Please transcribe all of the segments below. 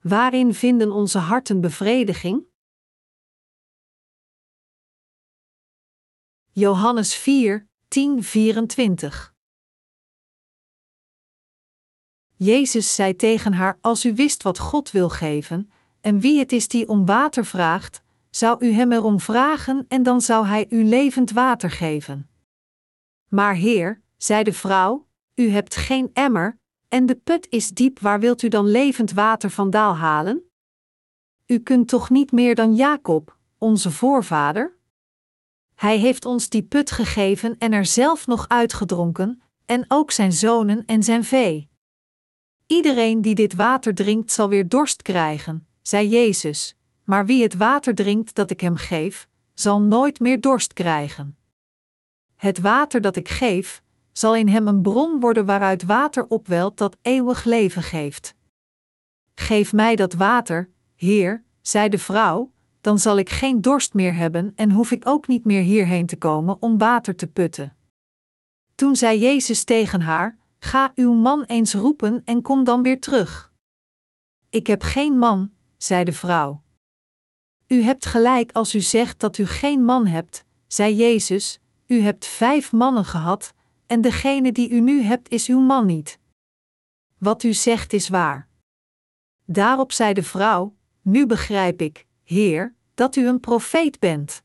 Waarin vinden onze harten bevrediging? Johannes 4, 10, 24 Jezus zei tegen haar: Als u wist wat God wil geven, en wie het is die om water vraagt, zou u hem erom vragen en dan zou hij u levend water geven. Maar Heer, zei de vrouw, u hebt geen emmer, en de put is diep, waar wilt u dan levend water vandaan halen? U kunt toch niet meer dan Jacob, onze voorvader? Hij heeft ons die put gegeven en er zelf nog uitgedronken, en ook zijn zonen en zijn vee. Iedereen die dit water drinkt zal weer dorst krijgen, zei Jezus, maar wie het water drinkt dat ik hem geef, zal nooit meer dorst krijgen. Het water dat ik geef, zal in hem een bron worden waaruit water opwelt dat eeuwig leven geeft. Geef mij dat water, Heer, zei de vrouw, dan zal ik geen dorst meer hebben en hoef ik ook niet meer hierheen te komen om water te putten. Toen zei Jezus tegen haar: Ga uw man eens roepen en kom dan weer terug. Ik heb geen man, zei de vrouw. U hebt gelijk als u zegt dat u geen man hebt, zei Jezus, u hebt vijf mannen gehad, en degene die u nu hebt is uw man niet. Wat u zegt is waar. Daarop zei de vrouw: Nu begrijp ik, Heer, dat u een profeet bent.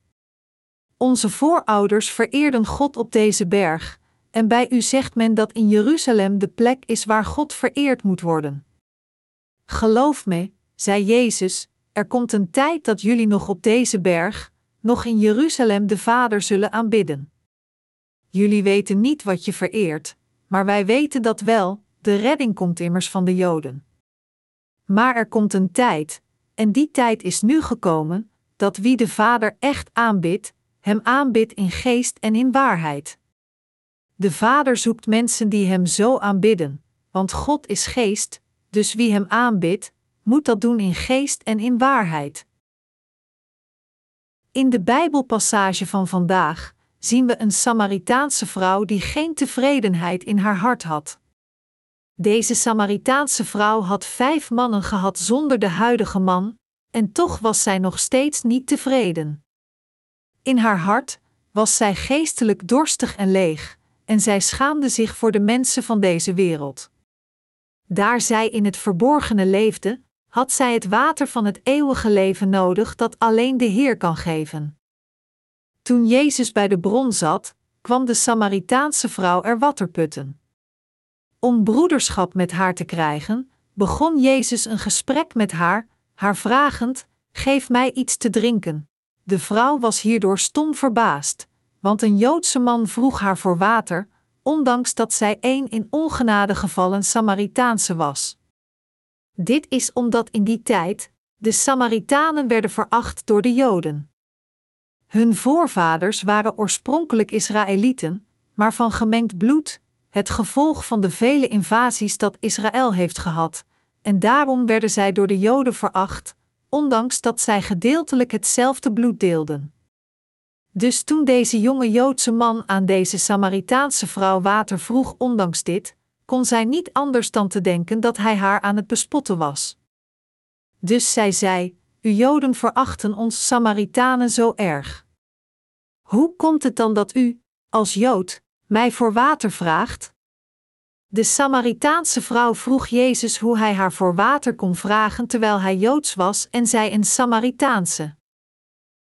Onze voorouders vereerden God op deze berg, en bij u zegt men dat in Jeruzalem de plek is waar God vereerd moet worden. Geloof me, zei Jezus, er komt een tijd dat jullie nog op deze berg, nog in Jeruzalem de Vader zullen aanbidden. Jullie weten niet wat je vereert, maar wij weten dat wel, de redding komt immers van de Joden. Maar er komt een tijd, en die tijd is nu gekomen, dat wie de Vader echt aanbidt, hem aanbidt in geest en in waarheid. De Vader zoekt mensen die hem zo aanbidden, want God is geest, dus wie hem aanbidt, moet dat doen in geest en in waarheid. In de Bijbelpassage van vandaag zien we een Samaritaanse vrouw die geen tevredenheid in haar hart had. Deze Samaritaanse vrouw had vijf mannen gehad zonder de huidige man, en toch was zij nog steeds niet tevreden. In haar hart was zij geestelijk dorstig en leeg, en zij schaamde zich voor de mensen van deze wereld. Daar zij in het verborgene leefde, had zij het water van het eeuwige leven nodig dat alleen de Heer kan geven. Toen Jezus bij de bron zat, kwam de Samaritaanse vrouw er water putten. Om broederschap met haar te krijgen, begon Jezus een gesprek met haar, haar vragend: Geef mij iets te drinken. De vrouw was hierdoor stom verbaasd, want een Joodse man vroeg haar voor water, ondanks dat zij een in ongenade gevallen Samaritaanse was. Dit is omdat in die tijd de Samaritanen werden veracht door de Joden. Hun voorvaders waren oorspronkelijk Israëlieten, maar van gemengd bloed, het gevolg van de vele invasies dat Israël heeft gehad, en daarom werden zij door de Joden veracht, ondanks dat zij gedeeltelijk hetzelfde bloed deelden. Dus toen deze jonge Joodse man aan deze Samaritaanse vrouw water vroeg, ondanks dit, kon zij niet anders dan te denken dat hij haar aan het bespotten was. Dus zij zei: U Joden verachten ons Samaritanen zo erg. Hoe komt het dan dat u, als Jood, mij voor water vraagt? De Samaritaanse vrouw vroeg Jezus hoe hij haar voor water kon vragen terwijl hij Joods was en zij een Samaritaanse.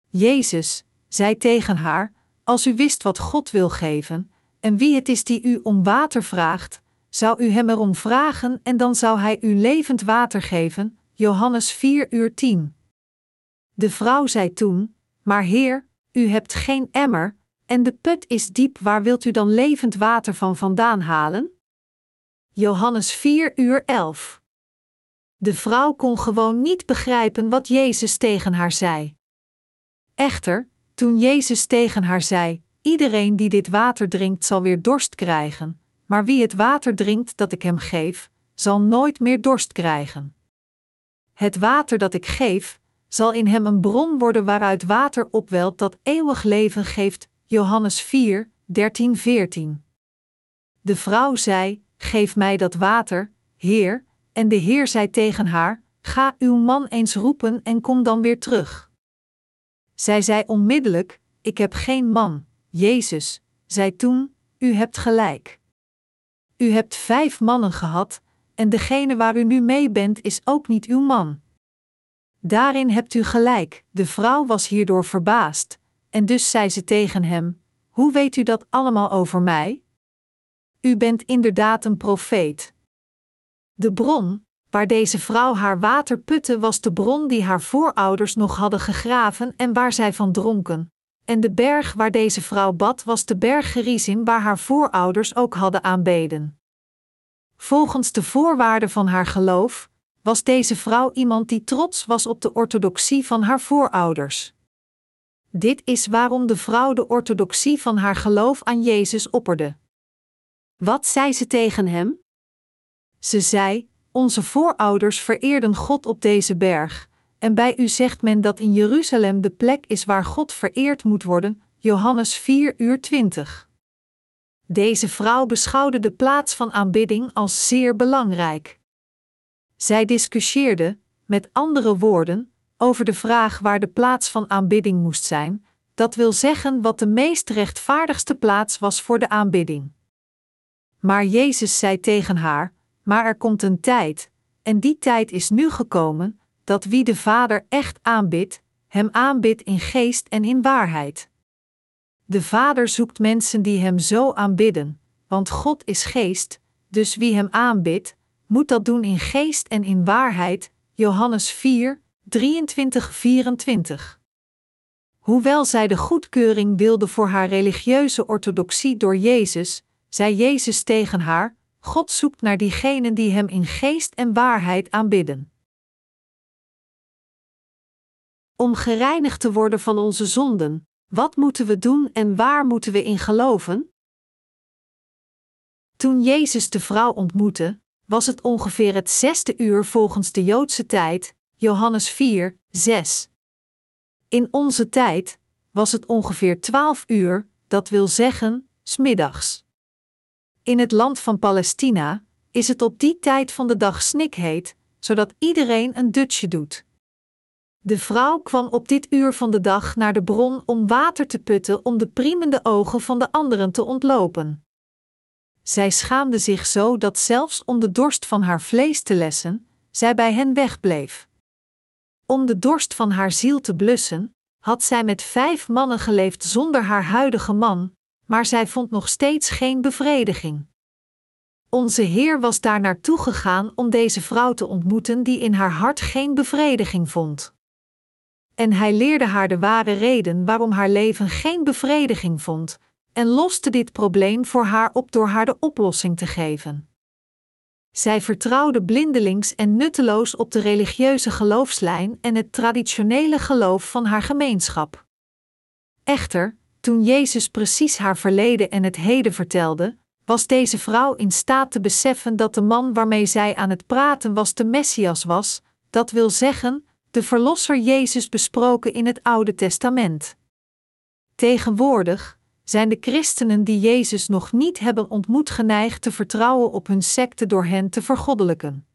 Jezus zei tegen haar: Als u wist wat God wil geven, en wie het is die u om water vraagt, zou u hem erom vragen en dan zou hij u levend water geven. Johannes 4 uur 10. De vrouw zei toen: Maar Heer, u hebt geen emmer, en de put is diep, waar wilt u dan levend water van vandaan halen? Johannes 4 uur 11. De vrouw kon gewoon niet begrijpen wat Jezus tegen haar zei. Echter, toen Jezus tegen haar zei: Iedereen die dit water drinkt zal weer dorst krijgen, maar wie het water drinkt dat ik hem geef, zal nooit meer dorst krijgen. Het water dat ik geef, zal in hem een bron worden waaruit water opwelt dat eeuwig leven geeft. Johannes 4, 13, 14. De vrouw zei: Geef mij dat water, Heer, en de Heer zei tegen haar: Ga uw man eens roepen en kom dan weer terug. Zij zei onmiddellijk: Ik heb geen man. Jezus zei toen: U hebt gelijk. U hebt vijf mannen gehad, en degene waar u nu mee bent is ook niet uw man. Daarin hebt u gelijk, de vrouw was hierdoor verbaasd, en dus zei ze tegen hem: Hoe weet u dat allemaal over mij? U bent inderdaad een profeet. De bron, waar deze vrouw haar water putte, was de bron die haar voorouders nog hadden gegraven en waar zij van dronken. En de berg waar deze vrouw bad was de berg Gerizim waar haar voorouders ook hadden aanbeden. Volgens de voorwaarden van haar geloof was deze vrouw iemand die trots was op de orthodoxie van haar voorouders. Dit is waarom de vrouw de orthodoxie van haar geloof aan Jezus opperde. Wat zei ze tegen hem? Ze zei: Onze voorouders vereerden God op deze berg, en bij u zegt men dat in Jeruzalem de plek is waar God vereerd moet worden. Johannes 4 uur 20. Deze vrouw beschouwde de plaats van aanbidding als zeer belangrijk. Zij discussieerde, met andere woorden, over de vraag waar de plaats van aanbidding moest zijn, dat wil zeggen wat de meest rechtvaardigste plaats was voor de aanbidding. Maar Jezus zei tegen haar: Maar er komt een tijd, en die tijd is nu gekomen, dat wie de Vader echt aanbidt, hem aanbidt in geest en in waarheid. De Vader zoekt mensen die hem zo aanbidden, want God is geest, dus wie hem aanbidt, moet dat doen in geest en in waarheid. Johannes 4, 23-24. Hoewel zij de goedkeuring wilde voor haar religieuze orthodoxie door Jezus, zei Jezus tegen haar: God zoekt naar diegenen die Hem in geest en waarheid aanbidden. Om gereinigd te worden van onze zonden, wat moeten we doen en waar moeten we in geloven? Toen Jezus de vrouw ontmoette, was het ongeveer het zesde uur volgens de Joodse tijd, Johannes 4, 6. In onze tijd was het ongeveer twaalf uur, dat wil zeggen, smiddags. In het land van Palestina is het op die tijd van de dag snikheet, zodat iedereen een dutje doet. De vrouw kwam op dit uur van de dag naar de bron om water te putten om de priemende ogen van de anderen te ontlopen. Zij schaamde zich zo dat zelfs om de dorst van haar vlees te lessen, zij bij hen wegbleef. Om de dorst van haar ziel te blussen, had zij met vijf mannen geleefd zonder haar huidige man, maar zij vond nog steeds geen bevrediging. Onze Heer was daar naartoe gegaan om deze vrouw te ontmoeten die in haar hart geen bevrediging vond. En hij leerde haar de ware reden waarom haar leven geen bevrediging vond, en loste dit probleem voor haar op door haar de oplossing te geven. Zij vertrouwde blindelings en nutteloos op de religieuze geloofslijn en het traditionele geloof van haar gemeenschap. Echter, toen Jezus precies haar verleden en het heden vertelde, was deze vrouw in staat te beseffen dat de man waarmee zij aan het praten was de Messias was, dat wil zeggen, de Verlosser Jezus besproken in het Oude Testament. Tegenwoordig zijn de christenen die Jezus nog niet hebben ontmoet geneigd te vertrouwen op hun secte door hen te vergoddelijken.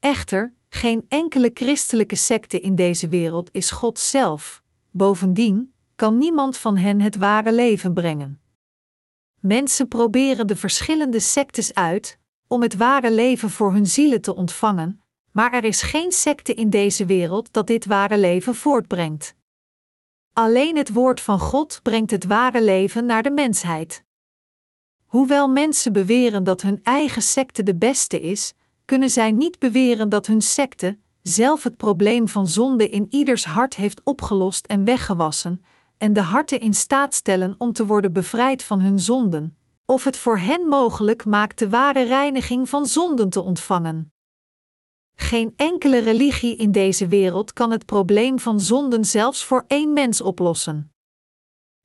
Echter, geen enkele christelijke secte in deze wereld is God zelf. Bovendien kan niemand van hen het ware leven brengen. Mensen proberen de verschillende sectes uit om het ware leven voor hun zielen te ontvangen, maar er is geen secte in deze wereld dat dit ware leven voortbrengt. Alleen het woord van God brengt het ware leven naar de mensheid. Hoewel mensen beweren dat hun eigen secte de beste is, kunnen zij niet beweren dat hun secte zelf het probleem van zonde in ieders hart heeft opgelost en weggewassen, en de harten in staat stellen om te worden bevrijd van hun zonden, of het voor hen mogelijk maakt de ware reiniging van zonden te ontvangen. Geen enkele religie in deze wereld kan het probleem van zonden zelfs voor één mens oplossen.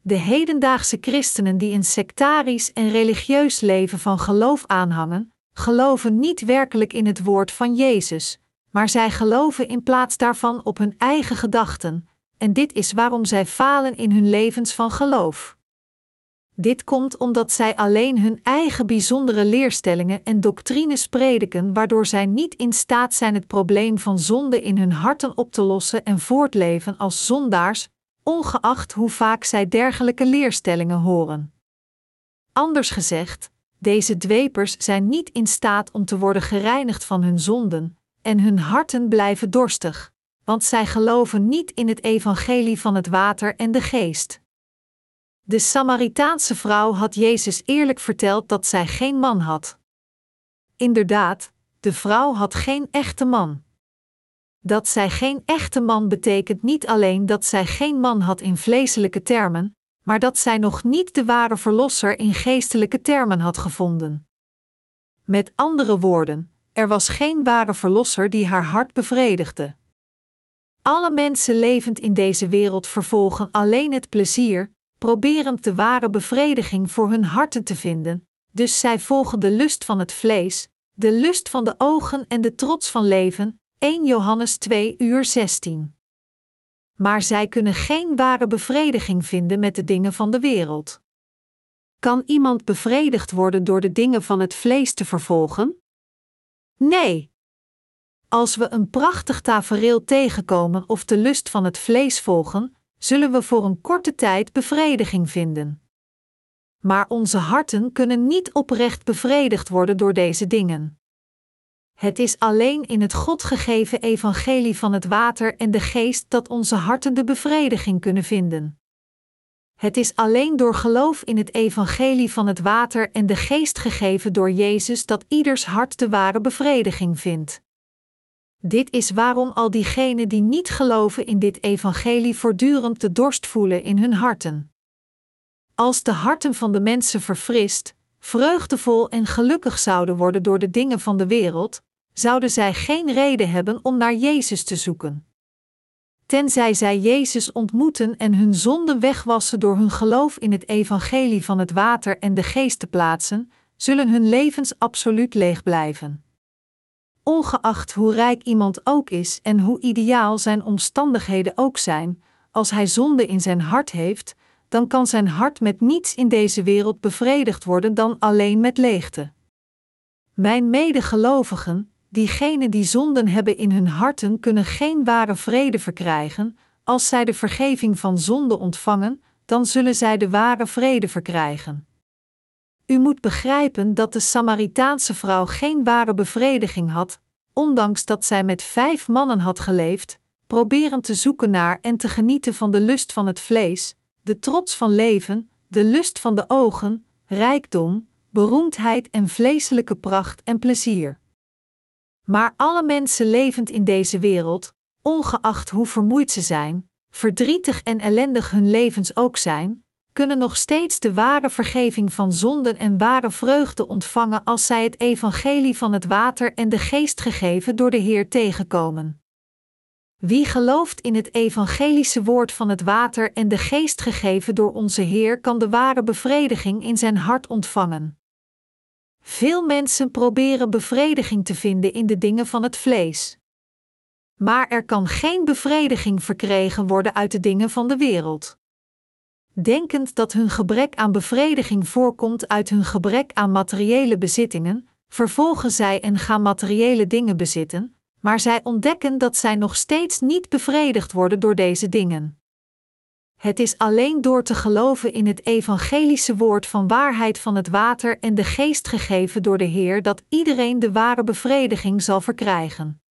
De hedendaagse christenen die een sectarisch en religieus leven van geloof aanhangen, geloven niet werkelijk in het woord van Jezus, maar zij geloven in plaats daarvan op hun eigen gedachten, en dit is waarom zij falen in hun levens van geloof. Dit komt omdat zij alleen hun eigen bijzondere leerstellingen en doctrines prediken, waardoor zij niet in staat zijn het probleem van zonde in hun harten op te lossen en voortleven als zondaars, ongeacht hoe vaak zij dergelijke leerstellingen horen. Anders gezegd, deze dwepers zijn niet in staat om te worden gereinigd van hun zonden, en hun harten blijven dorstig, want zij geloven niet in het evangelie van het water en de geest. De Samaritaanse vrouw had Jezus eerlijk verteld dat zij geen man had. Inderdaad, de vrouw had geen echte man. Dat zij geen echte man betekent niet alleen dat zij geen man had in vleeselijke termen, maar dat zij nog niet de ware verlosser in geestelijke termen had gevonden. Met andere woorden, er was geen ware verlosser die haar hart bevredigde. Alle mensen levend in deze wereld vervolgen alleen het plezier, proberend de ware bevrediging voor hun harten te vinden, dus zij volgen de lust van het vlees, de lust van de ogen en de trots van leven. 1 Johannes 2 uur 16. Maar zij kunnen geen ware bevrediging vinden met de dingen van de wereld. Kan iemand bevredigd worden door de dingen van het vlees te vervolgen? Nee. Als we een prachtig tafereel tegenkomen of de lust van het vlees volgen, zullen we voor een korte tijd bevrediging vinden. Maar onze harten kunnen niet oprecht bevredigd worden door deze dingen. Het is alleen in het God gegeven evangelie van het water en de geest dat onze harten de bevrediging kunnen vinden. Het is alleen door geloof in het evangelie van het water en de geest gegeven door Jezus dat ieders hart de ware bevrediging vindt. Dit is waarom al diegenen die niet geloven in dit evangelie voortdurend de dorst voelen in hun harten. Als de harten van de mensen verfrist, vreugdevol en gelukkig zouden worden door de dingen van de wereld, zouden zij geen reden hebben om naar Jezus te zoeken. Tenzij zij Jezus ontmoeten en hun zonden wegwassen door hun geloof in het evangelie van het water en de geest te plaatsen, zullen hun levens absoluut leeg blijven ongeacht hoe rijk iemand ook is en hoe ideaal zijn omstandigheden ook zijn, als hij zonde in zijn hart heeft, dan kan zijn hart met niets in deze wereld bevredigd worden dan alleen met leegte. Mijn medegelovigen, diegenen die zonden hebben in hun harten, kunnen geen ware vrede verkrijgen, als zij de vergeving van zonde ontvangen, dan zullen zij de ware vrede verkrijgen. U moet begrijpen dat de Samaritaanse vrouw geen ware bevrediging had, ondanks dat zij met vijf mannen had geleefd, proberend te zoeken naar en te genieten van de lust van het vlees, de trots van leven, de lust van de ogen, rijkdom, beroemdheid en vleeselijke pracht en plezier. Maar alle mensen levend in deze wereld, ongeacht hoe vermoeid ze zijn, verdrietig en ellendig hun levens ook zijn, kunnen nog steeds de ware vergeving van zonden en ware vreugde ontvangen als zij het evangelie van het water en de geest gegeven door de Heer tegenkomen. Wie gelooft in het evangelische woord van het water en de geest gegeven door onze Heer, kan de ware bevrediging in zijn hart ontvangen. Veel mensen proberen bevrediging te vinden in de dingen van het vlees. Maar er kan geen bevrediging verkregen worden uit de dingen van de wereld denkend dat hun gebrek aan bevrediging voorkomt uit hun gebrek aan materiële bezittingen, vervolgen zij en gaan materiële dingen bezitten, maar zij ontdekken dat zij nog steeds niet bevredigd worden door deze dingen. Het is alleen door te geloven in het evangelische woord van waarheid van het water en de geest gegeven door de Heer dat iedereen de ware bevrediging zal verkrijgen.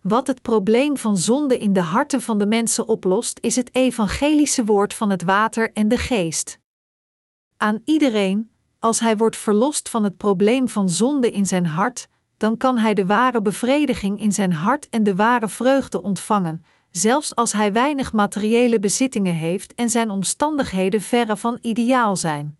Wat het probleem van zonde in de harten van de mensen oplost, is het evangelische woord van het water en de geest. Aan iedereen, als hij wordt verlost van het probleem van zonde in zijn hart, dan kan hij de ware bevrediging in zijn hart en de ware vreugde ontvangen, zelfs als hij weinig materiële bezittingen heeft en zijn omstandigheden verre van ideaal zijn.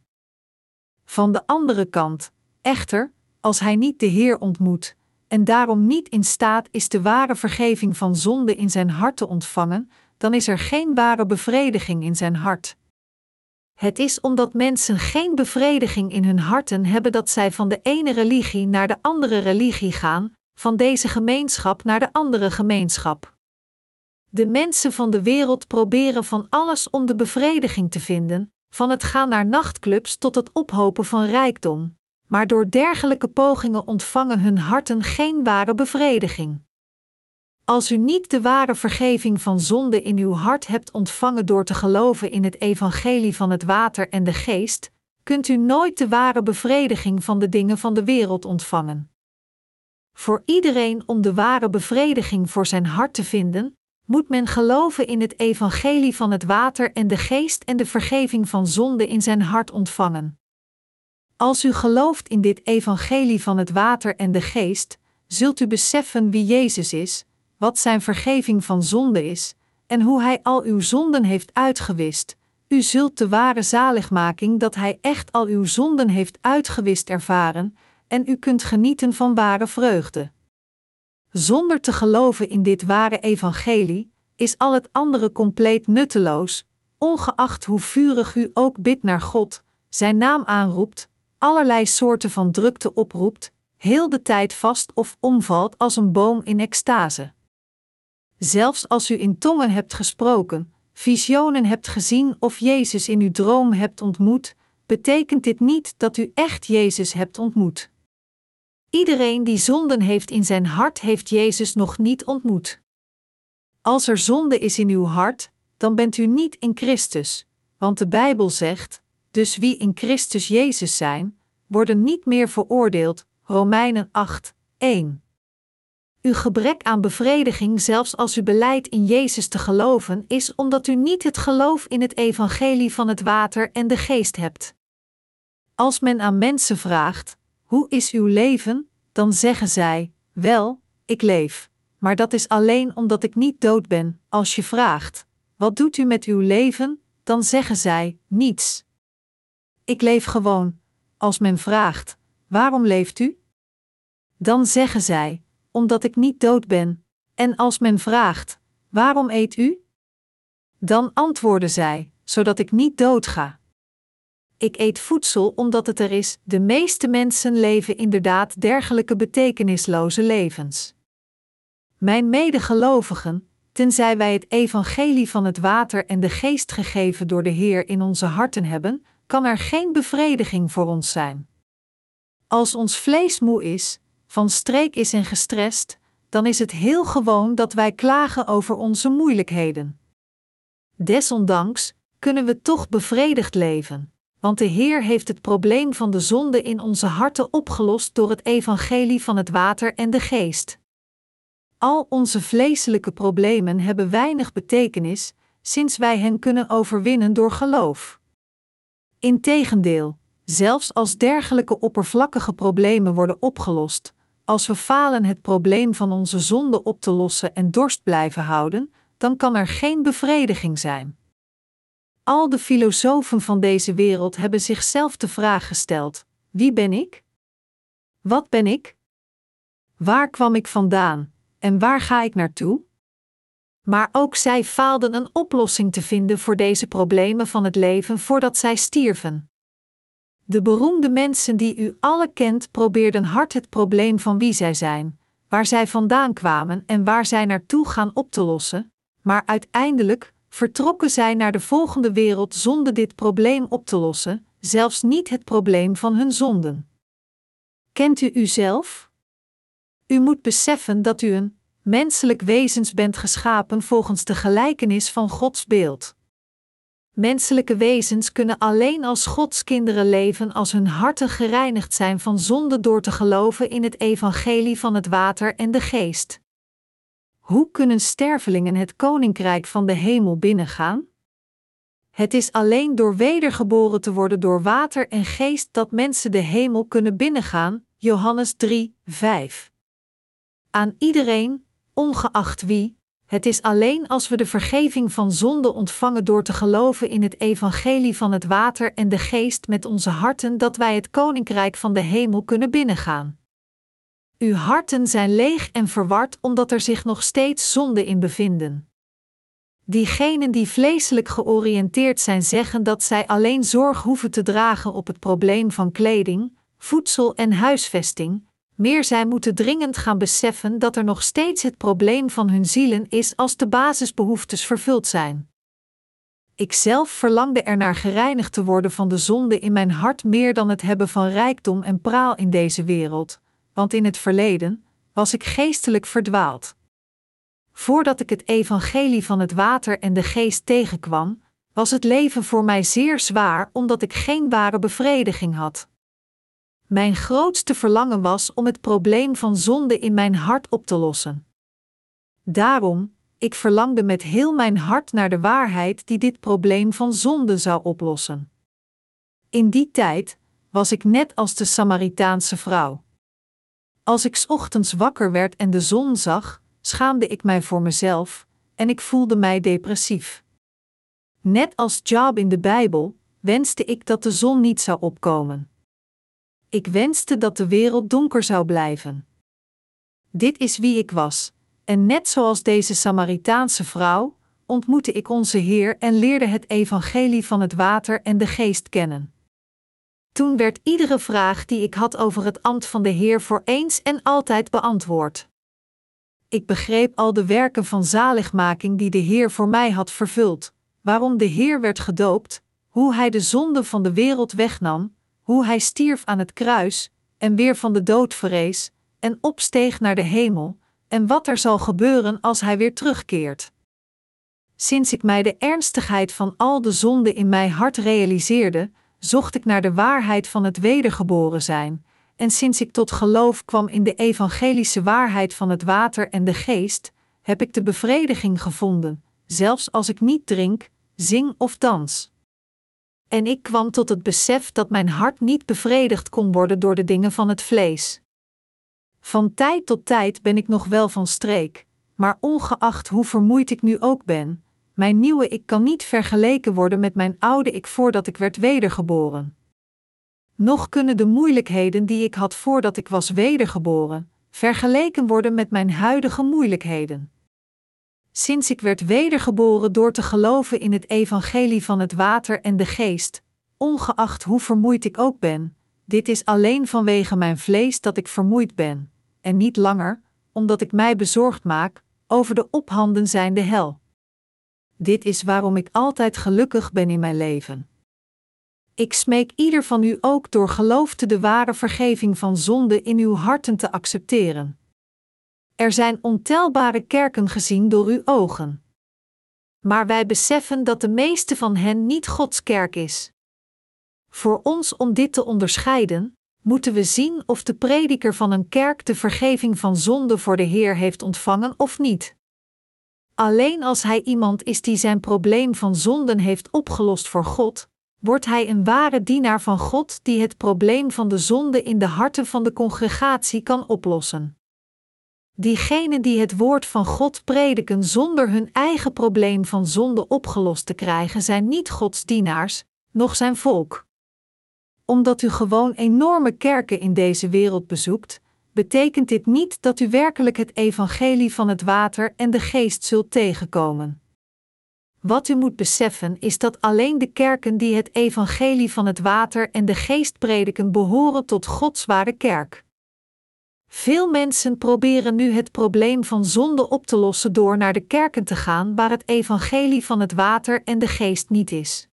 Van de andere kant, echter, als hij niet de Heer ontmoet, en daarom niet in staat is de ware vergeving van zonde in zijn hart te ontvangen, dan is er geen ware bevrediging in zijn hart. Het is omdat mensen geen bevrediging in hun harten hebben dat zij van de ene religie naar de andere religie gaan, van deze gemeenschap naar de andere gemeenschap. De mensen van de wereld proberen van alles om de bevrediging te vinden, van het gaan naar nachtclubs tot het ophopen van rijkdom, maar door dergelijke pogingen ontvangen hun harten geen ware bevrediging. Als u niet de ware vergeving van zonde in uw hart hebt ontvangen door te geloven in het evangelie van het water en de geest, kunt u nooit de ware bevrediging van de dingen van de wereld ontvangen. Voor iedereen om de ware bevrediging voor zijn hart te vinden, moet men geloven in het evangelie van het water en de geest en de vergeving van zonde in zijn hart ontvangen. Als u gelooft in dit evangelie van het water en de geest, zult u beseffen wie Jezus is, wat zijn vergeving van zonde is, en hoe hij al uw zonden heeft uitgewist. U zult de ware zaligmaking dat hij echt al uw zonden heeft uitgewist ervaren, en u kunt genieten van ware vreugde. Zonder te geloven in dit ware evangelie is al het andere compleet nutteloos, ongeacht hoe vurig u ook bidt naar God, zijn naam aanroept, allerlei soorten van drukte oproept, heel de tijd vast of omvalt als een boom in extase. Zelfs als u in tongen hebt gesproken, visionen hebt gezien of Jezus in uw droom hebt ontmoet, betekent dit niet dat u echt Jezus hebt ontmoet. Iedereen die zonden heeft in zijn hart, heeft Jezus nog niet ontmoet. Als er zonde is in uw hart, dan bent u niet in Christus, want de Bijbel zegt: dus wie in Christus Jezus zijn, worden niet meer veroordeeld. Romeinen 8, 1. Uw gebrek aan bevrediging, zelfs als u beleidt in Jezus te geloven, is omdat u niet het geloof in het evangelie van het water en de geest hebt. Als men aan mensen vraagt: Hoe is uw leven? dan zeggen zij: Wel, ik leef. Maar dat is alleen omdat ik niet dood ben. Als je vraagt: Wat doet u met uw leven? dan zeggen zij: Niets. Ik leef gewoon. Als men vraagt: Waarom leeft u? Dan zeggen zij: Omdat ik niet dood ben. En als men vraagt: Waarom eet u? Dan antwoorden zij: Zodat ik niet doodga ik eet voedsel omdat het er is. De meeste mensen leven inderdaad dergelijke betekenisloze levens. Mijn medegelovigen, tenzij wij het evangelie van het water en de geest gegeven door de Heer in onze harten hebben, kan er geen bevrediging voor ons zijn. Als ons vlees moe is, van streek is en gestrest, dan is het heel gewoon dat wij klagen over onze moeilijkheden. Desondanks kunnen we toch bevredigd leven want de Heer heeft het probleem van de zonde in onze harten opgelost door het evangelie van het water en de geest. Al onze vleeselijke problemen hebben weinig betekenis, sinds wij hen kunnen overwinnen door geloof. Integendeel, zelfs als dergelijke oppervlakkige problemen worden opgelost, als we falen het probleem van onze zonde op te lossen en dorst blijven houden, dan kan er geen bevrediging zijn. Al de filosofen van deze wereld hebben zichzelf de vraag gesteld: wie ben ik? Wat ben ik? Waar kwam ik vandaan en waar ga ik naartoe? Maar ook zij faalden een oplossing te vinden voor deze problemen van het leven voordat zij stierven. De beroemde mensen die u alle kent probeerden hard het probleem van wie zij zijn, waar zij vandaan kwamen en waar zij naartoe gaan op te lossen, maar uiteindelijk vertrokken zij naar de volgende wereld zonder dit probleem op te lossen, zelfs niet het probleem van hun zonden. Kent u uzelf? U moet beseffen dat u een menselijk wezens bent geschapen volgens de gelijkenis van Gods beeld. Menselijke wezens kunnen alleen als Gods kinderen leven als hun harten gereinigd zijn van zonde door te geloven in het evangelie van het water en de geest. Hoe kunnen stervelingen het koninkrijk van de hemel binnengaan? Het is alleen door wedergeboren te worden door water en geest dat mensen de hemel kunnen binnengaan. Johannes 3, 5. Aan iedereen, ongeacht wie, het is alleen als we de vergeving van zonde ontvangen door te geloven in het evangelie van het water en de geest met onze harten dat wij het koninkrijk van de hemel kunnen binnengaan. Uw harten zijn leeg en verward omdat er zich nog steeds zonde in bevinden. Diegenen die vleeselijk georiënteerd zijn zeggen dat zij alleen zorg hoeven te dragen op het probleem van kleding, voedsel en huisvesting, meer zij moeten dringend gaan beseffen dat er nog steeds het probleem van hun zielen is als de basisbehoeftes vervuld zijn. Ik zelf verlangde ernaar gereinigd te worden van de zonde in mijn hart meer dan het hebben van rijkdom en praal in deze wereld, want in het verleden was ik geestelijk verdwaald. Voordat ik het evangelie van het water en de geest tegenkwam, was het leven voor mij zeer zwaar omdat ik geen ware bevrediging had. Mijn grootste verlangen was om het probleem van zonde in mijn hart op te lossen. Daarom, ik verlangde met heel mijn hart naar de waarheid die dit probleem van zonde zou oplossen. In die tijd was ik net als de Samaritaanse vrouw. Als ik ochtends wakker werd en de zon zag, schaamde ik mij voor mezelf en ik voelde mij depressief. Net als Job in de Bijbel wenste ik dat de zon niet zou opkomen. Ik wenste dat de wereld donker zou blijven. Dit is wie ik was, en net zoals deze Samaritaanse vrouw, ontmoette ik onze Heer en leerde het evangelie van het water en de geest kennen. Toen werd iedere vraag die ik had over het ambt van de Heer voor eens en altijd beantwoord. Ik begreep al de werken van zaligmaking die de Heer voor mij had vervuld, waarom de Heer werd gedoopt, hoe Hij de zonde van de wereld wegnam, hoe Hij stierf aan het kruis en weer van de dood verrees en opsteeg naar de hemel, en wat er zal gebeuren als Hij weer terugkeert. Sinds ik mij de ernstigheid van al de zonden in mijn hart realiseerde, zocht ik naar de waarheid van het wedergeboren zijn, en sinds ik tot geloof kwam in de evangelische waarheid van het water en de geest, heb ik de bevrediging gevonden, zelfs als ik niet drink, zing of dans. En ik kwam tot het besef dat mijn hart niet bevredigd kon worden door de dingen van het vlees. Van tijd tot tijd ben ik nog wel van streek, maar ongeacht hoe vermoeid ik nu ook ben, mijn nieuwe ik kan niet vergeleken worden met mijn oude ik voordat ik werd wedergeboren. Nog kunnen de moeilijkheden die ik had voordat ik was wedergeboren, vergeleken worden met mijn huidige moeilijkheden. Sinds ik werd wedergeboren door te geloven in het evangelie van het water en de geest, ongeacht hoe vermoeid ik ook ben, dit is alleen vanwege mijn vlees dat ik vermoeid ben, en niet langer, omdat ik mij bezorgd maak over de ophanden zijnde hel. Dit is waarom ik altijd gelukkig ben in mijn leven. Ik smeek ieder van u ook door geloof te de ware vergeving van zonde in uw harten te accepteren. Er zijn ontelbare kerken gezien door uw ogen. Maar wij beseffen dat de meeste van hen niet Gods kerk is. Voor ons om dit te onderscheiden, moeten we zien of de prediker van een kerk de vergeving van zonde voor de Heer heeft ontvangen of niet. Alleen als hij iemand is die zijn probleem van zonden heeft opgelost voor God, wordt hij een ware dienaar van God die het probleem van de zonde in de harten van de congregatie kan oplossen. Diegenen die het woord van God prediken zonder hun eigen probleem van zonde opgelost te krijgen, zijn niet Gods dienaars, noch zijn volk. Omdat u gewoon enorme kerken in deze wereld bezoekt, betekent dit niet dat u werkelijk het evangelie van het water en de geest zult tegenkomen. Wat u moet beseffen is dat alleen de kerken die het evangelie van het water en de geest prediken behoren tot Gods ware kerk. Veel mensen proberen nu het probleem van zonde op te lossen door naar de kerken te gaan waar het evangelie van het water en de geest niet is.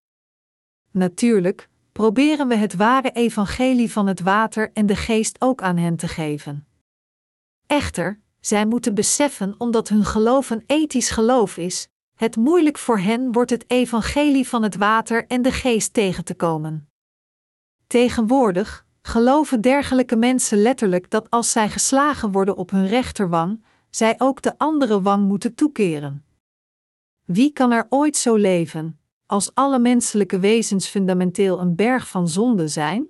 Natuurlijk proberen we het ware evangelie van het water en de geest ook aan hen te geven. Echter, zij moeten beseffen omdat hun geloof een ethisch geloof is, het moeilijk voor hen wordt het evangelie van het water en de geest tegen te komen. Tegenwoordig geloven dergelijke mensen letterlijk dat als zij geslagen worden op hun rechterwang, zij ook de andere wang moeten toekeren. Wie kan er ooit zo leven, als alle menselijke wezens fundamenteel een berg van zonde zijn?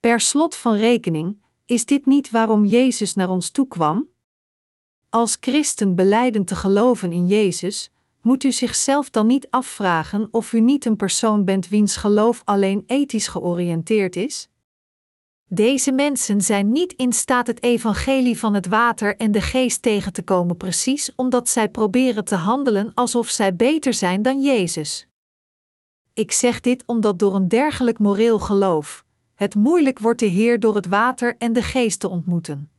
Per slot van rekening, is dit niet waarom Jezus naar ons toe kwam? Als christen beleiden te geloven in Jezus, moet u zichzelf dan niet afvragen of u niet een persoon bent wiens geloof alleen ethisch georiënteerd is? Deze mensen zijn niet in staat het evangelie van het water en de geest tegen te komen, precies omdat zij proberen te handelen alsof zij beter zijn dan Jezus. Ik zeg dit omdat door een dergelijk moreel geloof het moeilijk wordt de Heer door het water en de geest te ontmoeten.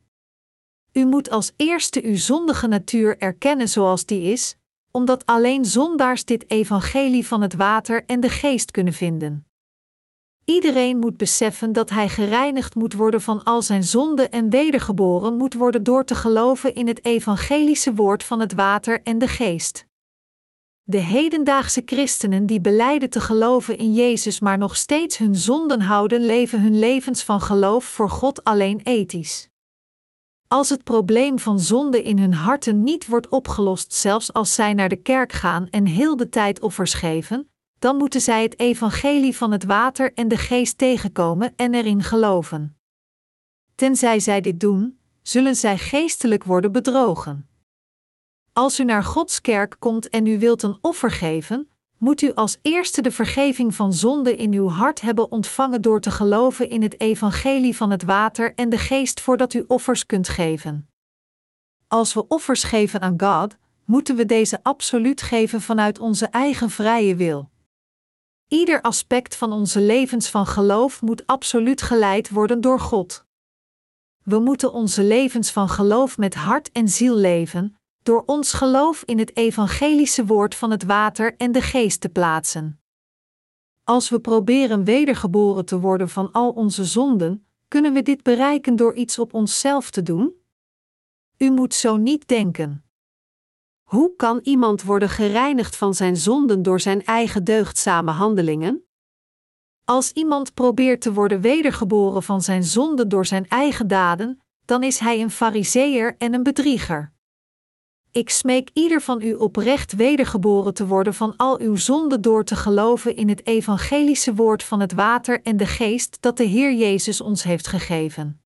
U moet als eerste uw zondige natuur erkennen zoals die is, omdat alleen zondaars dit evangelie van het water en de geest kunnen vinden. Iedereen moet beseffen dat hij gereinigd moet worden van al zijn zonden en wedergeboren moet worden door te geloven in het evangelische woord van het water en de geest. De hedendaagse christenen die beleiden te geloven in Jezus maar nog steeds hun zonden houden, leven hun levens van geloof voor God alleen ethisch. Als het probleem van zonde in hun harten niet wordt opgelost, zelfs als zij naar de kerk gaan en heel de tijd offers geven, dan moeten zij het evangelie van het water en de geest tegenkomen en erin geloven. Tenzij zij dit doen, zullen zij geestelijk worden bedrogen. Als u naar Gods kerk komt en u wilt een offer geven, moet u als eerste de vergeving van zonde in uw hart hebben ontvangen door te geloven in het evangelie van het water en de geest voordat u offers kunt geven. Als we offers geven aan God, moeten we deze absoluut geven vanuit onze eigen vrije wil. Ieder aspect van onze levens van geloof moet absoluut geleid worden door God. We moeten onze levens van geloof met hart en ziel leven, door ons geloof in het evangelische woord van het water en de geest te plaatsen. Als we proberen wedergeboren te worden van al onze zonden, kunnen we dit bereiken door iets op onszelf te doen? U moet zo niet denken. Hoe kan iemand worden gereinigd van zijn zonden door zijn eigen deugdzame handelingen? Als iemand probeert te worden wedergeboren van zijn zonden door zijn eigen daden, dan is hij een fariseer en een bedrieger. Ik smeek ieder van u oprecht wedergeboren te worden van al uw zonden door te geloven in het evangelische woord van het water en de geest dat de Heer Jezus ons heeft gegeven.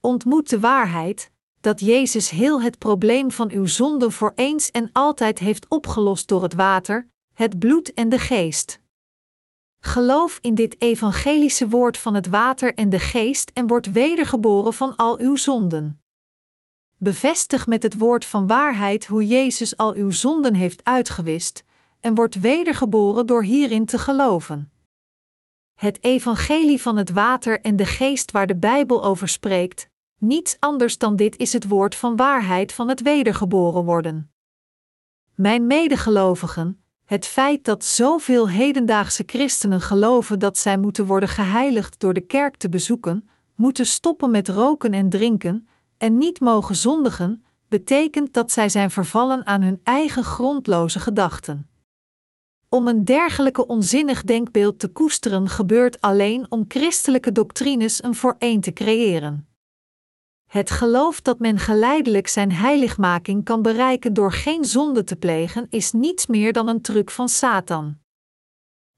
Ontmoet de waarheid, dat Jezus heel het probleem van uw zonden voor eens en altijd heeft opgelost door het water, het bloed en de geest. Geloof in dit evangelische woord van het water en de geest en word wedergeboren van al uw zonden. Bevestig met het woord van waarheid hoe Jezus al uw zonden heeft uitgewist, en wordt wedergeboren door hierin te geloven. Het evangelie van het water en de geest waar de Bijbel over spreekt, niets anders dan dit is het woord van waarheid van het wedergeboren worden. Mijn medegelovigen, het feit dat zoveel hedendaagse christenen geloven dat zij moeten worden geheiligd door de kerk te bezoeken, moeten stoppen met roken en drinken, en niet mogen zondigen, betekent dat zij zijn vervallen aan hun eigen grondloze gedachten. Om een dergelijke onzinnig denkbeeld te koesteren gebeurt alleen om christelijke doctrines een voor één te creëren. Het geloof dat men geleidelijk zijn heiligmaking kan bereiken door geen zonde te plegen, is niets meer dan een truc van Satan.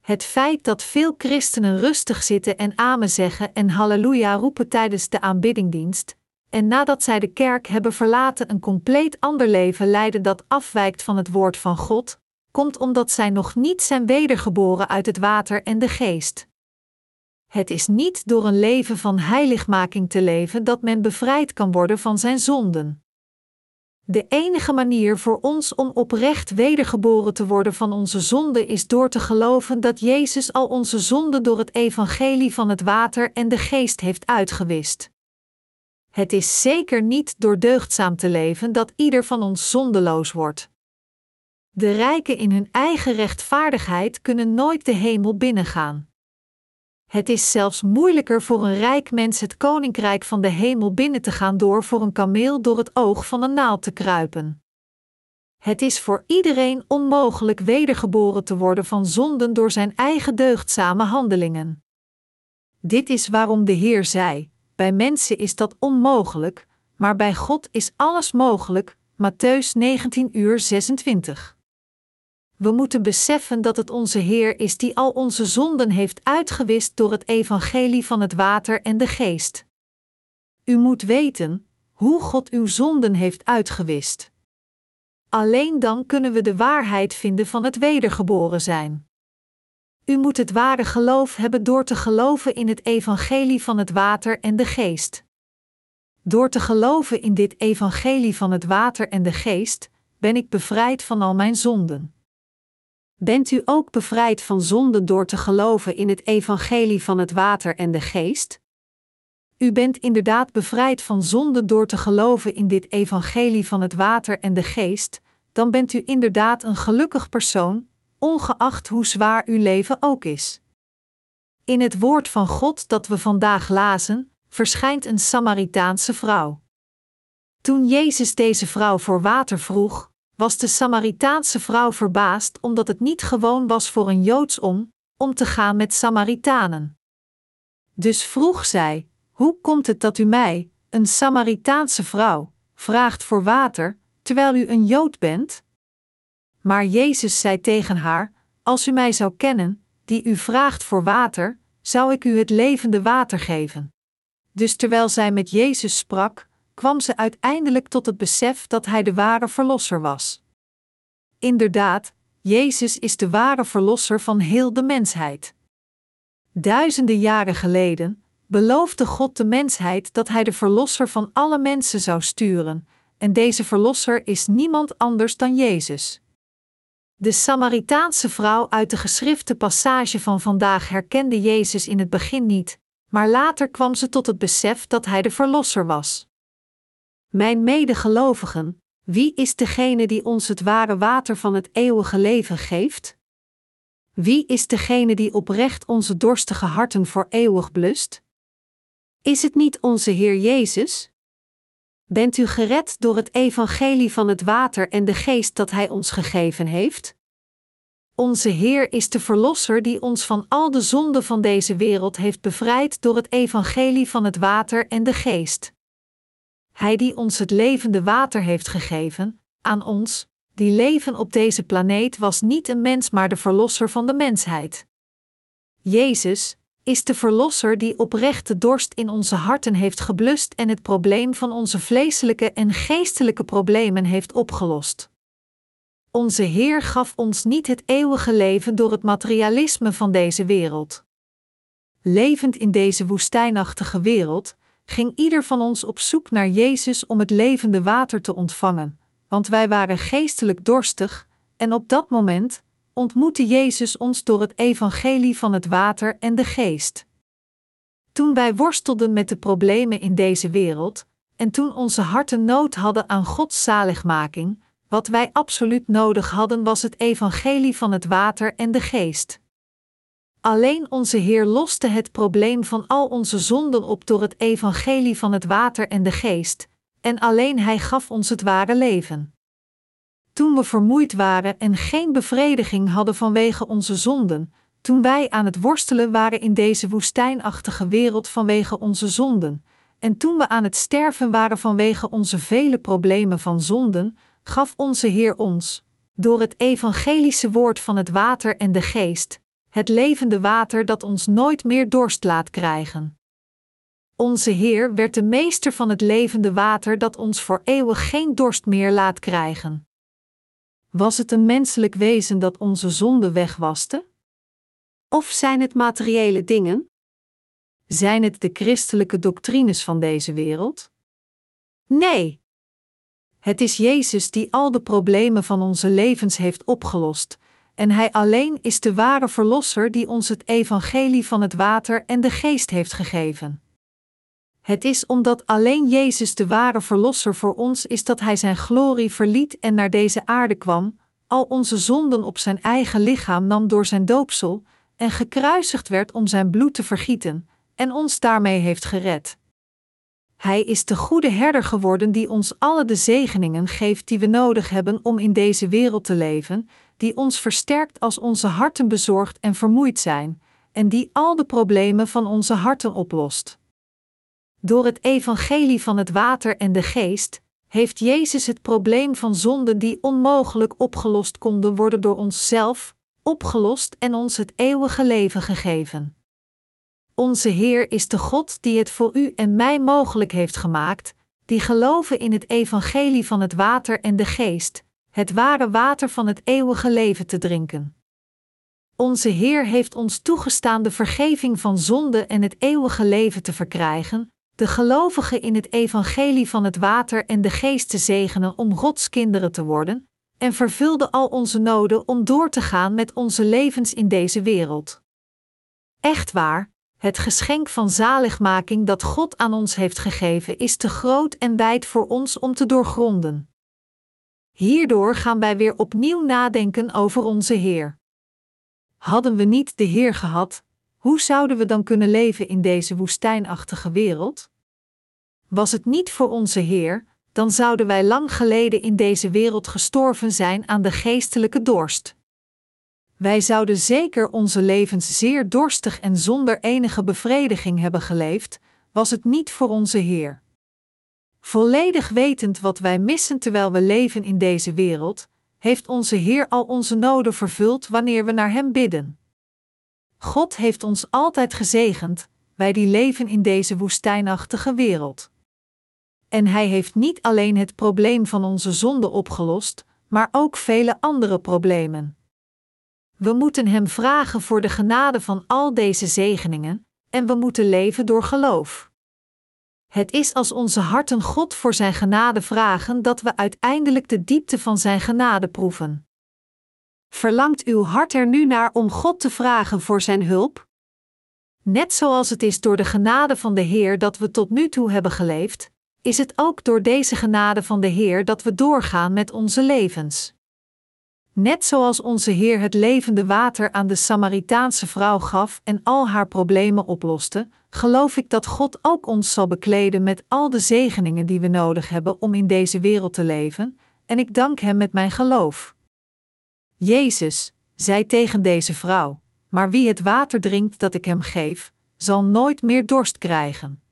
Het feit dat veel christenen rustig zitten en amen zeggen en halleluja roepen tijdens de aanbiddingdienst, en nadat zij de kerk hebben verlaten een compleet ander leven leiden dat afwijkt van het woord van God, komt omdat zij nog niet zijn wedergeboren uit het water en de geest. Het is niet door een leven van heiligmaking te leven dat men bevrijd kan worden van zijn zonden. De enige manier voor ons om oprecht wedergeboren te worden van onze zonden is door te geloven dat Jezus al onze zonden door het evangelie van het water en de geest heeft uitgewist. Het is zeker niet door deugdzaam te leven dat ieder van ons zondeloos wordt. De rijken in hun eigen rechtvaardigheid kunnen nooit de hemel binnengaan. Het is zelfs moeilijker voor een rijk mens het koninkrijk van de hemel binnen te gaan door voor een kameel door het oog van een naald te kruipen. Het is voor iedereen onmogelijk wedergeboren te worden van zonden door zijn eigen deugdzame handelingen. Dit is waarom de Heer zei: bij mensen is dat onmogelijk, maar bij God is alles mogelijk. Matthäus 19 uur 26. We moeten beseffen dat het onze Heer is die al onze zonden heeft uitgewist door het evangelie van het water en de geest. U moet weten hoe God uw zonden heeft uitgewist. Alleen dan kunnen we de waarheid vinden van het wedergeboren zijn. U moet het ware geloof hebben door te geloven in het evangelie van het water en de geest. Door te geloven in dit evangelie van het water en de geest, ben ik bevrijd van al mijn zonden. Bent u ook bevrijd van zonden door te geloven in het evangelie van het water en de geest? U bent inderdaad bevrijd van zonden door te geloven in dit evangelie van het water en de geest, dan bent u inderdaad een gelukkig persoon, ongeacht hoe zwaar uw leven ook is. In het woord van God dat we vandaag lazen, verschijnt een Samaritaanse vrouw. Toen Jezus deze vrouw voor water vroeg, was de Samaritaanse vrouw verbaasd omdat het niet gewoon was voor een Joods om, om te gaan met Samaritanen. Dus vroeg zij: Hoe komt het dat u mij, een Samaritaanse vrouw, vraagt voor water, terwijl u een Jood bent? Maar Jezus zei tegen haar: Als u mij zou kennen, die u vraagt voor water, zou ik u het levende water geven. Dus terwijl zij met Jezus sprak, kwam ze uiteindelijk tot het besef dat hij de ware verlosser was. Inderdaad, Jezus is de ware verlosser van heel de mensheid. Duizenden jaren geleden beloofde God de mensheid dat hij de verlosser van alle mensen zou sturen, en deze verlosser is niemand anders dan Jezus. De Samaritaanse vrouw uit de geschrifte passage van vandaag herkende Jezus in het begin niet, maar later kwam ze tot het besef dat hij de verlosser was. Mijn medegelovigen, wie is degene die ons het ware water van het eeuwige leven geeft? Wie is degene die oprecht onze dorstige harten voor eeuwig blust? Is het niet onze Heer Jezus? Bent u gered door het evangelie van het water en de geest dat Hij ons gegeven heeft? Onze Heer is de Verlosser die ons van al de zonden van deze wereld heeft bevrijd door het evangelie van het water en de geest. Hij die ons het levende water heeft gegeven, aan ons, die leven op deze planeet, was niet een mens, maar de Verlosser van de mensheid. Jezus is de Verlosser die oprechte dorst in onze harten heeft geblust en het probleem van onze vleeselijke en geestelijke problemen heeft opgelost. Onze Heer gaf ons niet het eeuwige leven door het materialisme van deze wereld. Levend in deze woestijnachtige wereld, ging ieder van ons op zoek naar Jezus om het levende water te ontvangen, want wij waren geestelijk dorstig, en op dat moment ontmoette Jezus ons door het evangelie van het water en de geest. Toen wij worstelden met de problemen in deze wereld, en toen onze harten nood hadden aan Gods zaligmaking, wat wij absoluut nodig hadden was het evangelie van het water en de geest. Alleen onze Heer loste het probleem van al onze zonden op door het evangelie van het water en de geest, en alleen Hij gaf ons het ware leven. Toen we vermoeid waren en geen bevrediging hadden vanwege onze zonden, toen wij aan het worstelen waren in deze woestijnachtige wereld vanwege onze zonden, en toen we aan het sterven waren vanwege onze vele problemen van zonden, gaf onze Heer ons, door het evangelische woord van het water en de geest, het levende water dat ons nooit meer dorst laat krijgen. Onze Heer werd de meester van het levende water dat ons voor eeuwig geen dorst meer laat krijgen. Was het een menselijk wezen dat onze zonde wegwaste? Of zijn het materiële dingen? Zijn het de christelijke doctrines van deze wereld? Nee. Het is Jezus die al de problemen van onze levens heeft opgelost, en Hij alleen is de ware Verlosser die ons het evangelie van het water en de geest heeft gegeven. Het is omdat alleen Jezus de ware Verlosser voor ons is dat Hij Zijn glorie verliet en naar deze aarde kwam, al onze zonden op Zijn eigen lichaam nam door Zijn doopsel, en gekruisigd werd om Zijn bloed te vergieten, en ons daarmee heeft gered. Hij is de goede herder geworden die ons alle de zegeningen geeft die we nodig hebben om in deze wereld te leven, die ons versterkt als onze harten bezorgd en vermoeid zijn, en die al de problemen van onze harten oplost. Door het evangelie van het water en de geest heeft Jezus het probleem van zonden die onmogelijk opgelost konden worden door onszelf, opgelost en ons het eeuwige leven gegeven. Onze Heer is de God die het voor u en mij mogelijk heeft gemaakt, die geloven in het evangelie van het water en de geest, het ware water van het eeuwige leven te drinken. Onze Heer heeft ons toegestaan de vergeving van zonde en het eeuwige leven te verkrijgen, de gelovigen in het evangelie van het water en de geest te zegenen om Gods kinderen te worden, en vervulde al onze noden om door te gaan met onze levens in deze wereld. Echt waar, het geschenk van zaligmaking dat God aan ons heeft gegeven is te groot en wijd voor ons om te doorgronden. Hierdoor gaan wij weer opnieuw nadenken over onze Heer. Hadden we niet de Heer gehad, hoe zouden we dan kunnen leven in deze woestijnachtige wereld? Was het niet voor onze Heer, dan zouden wij lang geleden in deze wereld gestorven zijn aan de geestelijke dorst. Wij zouden zeker onze levens zeer dorstig en zonder enige bevrediging hebben geleefd, was het niet voor onze Heer. Volledig wetend wat wij missen terwijl we leven in deze wereld, heeft onze Heer al onze noden vervuld wanneer we naar Hem bidden. God heeft ons altijd gezegend, wij die leven in deze woestijnachtige wereld. En Hij heeft niet alleen het probleem van onze zonde opgelost, maar ook vele andere problemen. We moeten Hem vragen voor de genade van al deze zegeningen, en we moeten leven door geloof. Het is als onze harten God voor Zijn genade vragen dat we uiteindelijk de diepte van Zijn genade proeven. Verlangt uw hart er nu naar om God te vragen voor Zijn hulp? Net zoals het is door de genade van de Heer dat we tot nu toe hebben geleefd, is het ook door deze genade van de Heer dat we doorgaan met onze levens. Net zoals onze Heer het levende water aan de Samaritaanse vrouw gaf en al haar problemen oploste, geloof ik dat God ook ons zal bekleden met al de zegeningen die we nodig hebben om in deze wereld te leven, en ik dank Hem met mijn geloof. Jezus zei tegen deze vrouw: Maar wie het water drinkt dat ik hem geef, zal nooit meer dorst krijgen.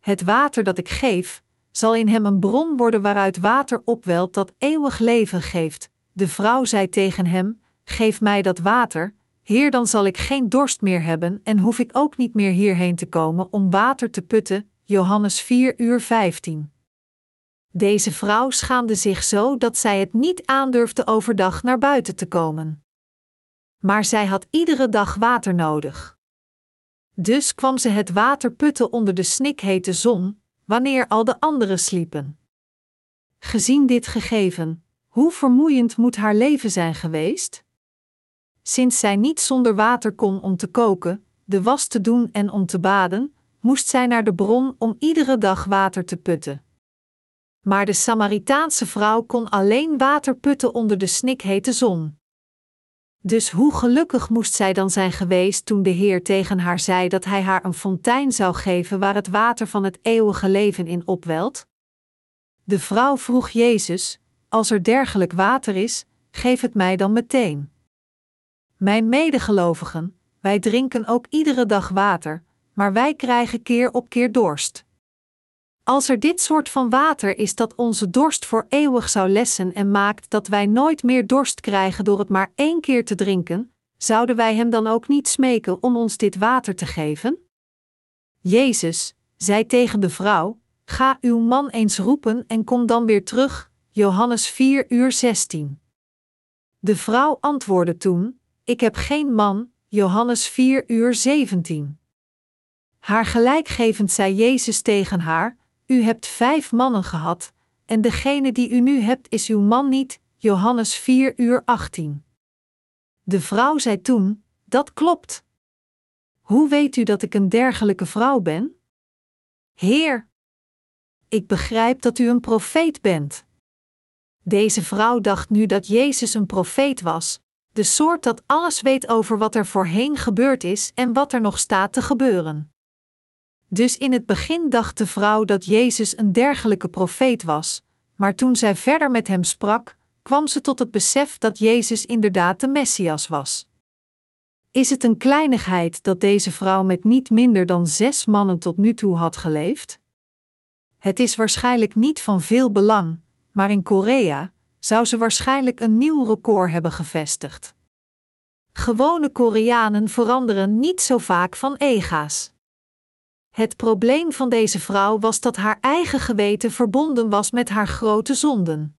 Het water dat ik geef, zal in hem een bron worden waaruit water opwelt dat eeuwig leven geeft. De vrouw zei tegen hem: Geef mij dat water, Heer, dan zal ik geen dorst meer hebben en hoef ik ook niet meer hierheen te komen om water te putten. Johannes 4 uur 15. Deze vrouw schaamde zich zo dat zij het niet aandurfde overdag naar buiten te komen. Maar zij had iedere dag water nodig. Dus kwam ze het water putten onder de snikhete zon, wanneer al de anderen sliepen. Gezien dit gegeven, hoe vermoeiend moet haar leven zijn geweest? Sinds zij niet zonder water kon om te koken, de was te doen en om te baden, moest zij naar de bron om iedere dag water te putten. Maar de Samaritaanse vrouw kon alleen water putten onder de snikhete zon. Dus hoe gelukkig moest zij dan zijn geweest toen de Heer tegen haar zei dat hij haar een fontein zou geven waar het water van het eeuwige leven in opwelt? De vrouw vroeg Jezus: Als er dergelijk water is, geef het mij dan meteen. Mijn medegelovigen, wij drinken ook iedere dag water, maar wij krijgen keer op keer dorst. Als er dit soort van water is dat onze dorst voor eeuwig zou lessen en maakt dat wij nooit meer dorst krijgen door het maar één keer te drinken, zouden wij hem dan ook niet smeken om ons dit water te geven? Jezus zei tegen de vrouw: Ga uw man eens roepen en kom dan weer terug. Johannes 4 uur 16. De vrouw antwoordde toen: Ik heb geen man. Johannes 4 uur 17. Haar gelijkgevend zei Jezus tegen haar: u hebt vijf mannen gehad, en degene die u nu hebt is uw man niet. Johannes 4 uur 18. De vrouw zei toen: Dat klopt. Hoe weet u dat ik een dergelijke vrouw ben? Heer, ik begrijp dat u een profeet bent. Deze vrouw dacht nu dat Jezus een profeet was, de soort dat alles weet over wat er voorheen gebeurd is en wat er nog staat te gebeuren. Dus in het begin dacht de vrouw dat Jezus een dergelijke profeet was, maar toen zij verder met hem sprak, kwam ze tot het besef dat Jezus inderdaad de Messias was. Is het een kleinigheid dat deze vrouw met niet minder dan zes mannen tot nu toe had geleefd? Het is waarschijnlijk niet van veel belang, maar in Korea zou ze waarschijnlijk een nieuw record hebben gevestigd. Gewone Koreanen veranderen niet zo vaak van ega's. Het probleem van deze vrouw was dat haar eigen geweten verbonden was met haar grote zonden.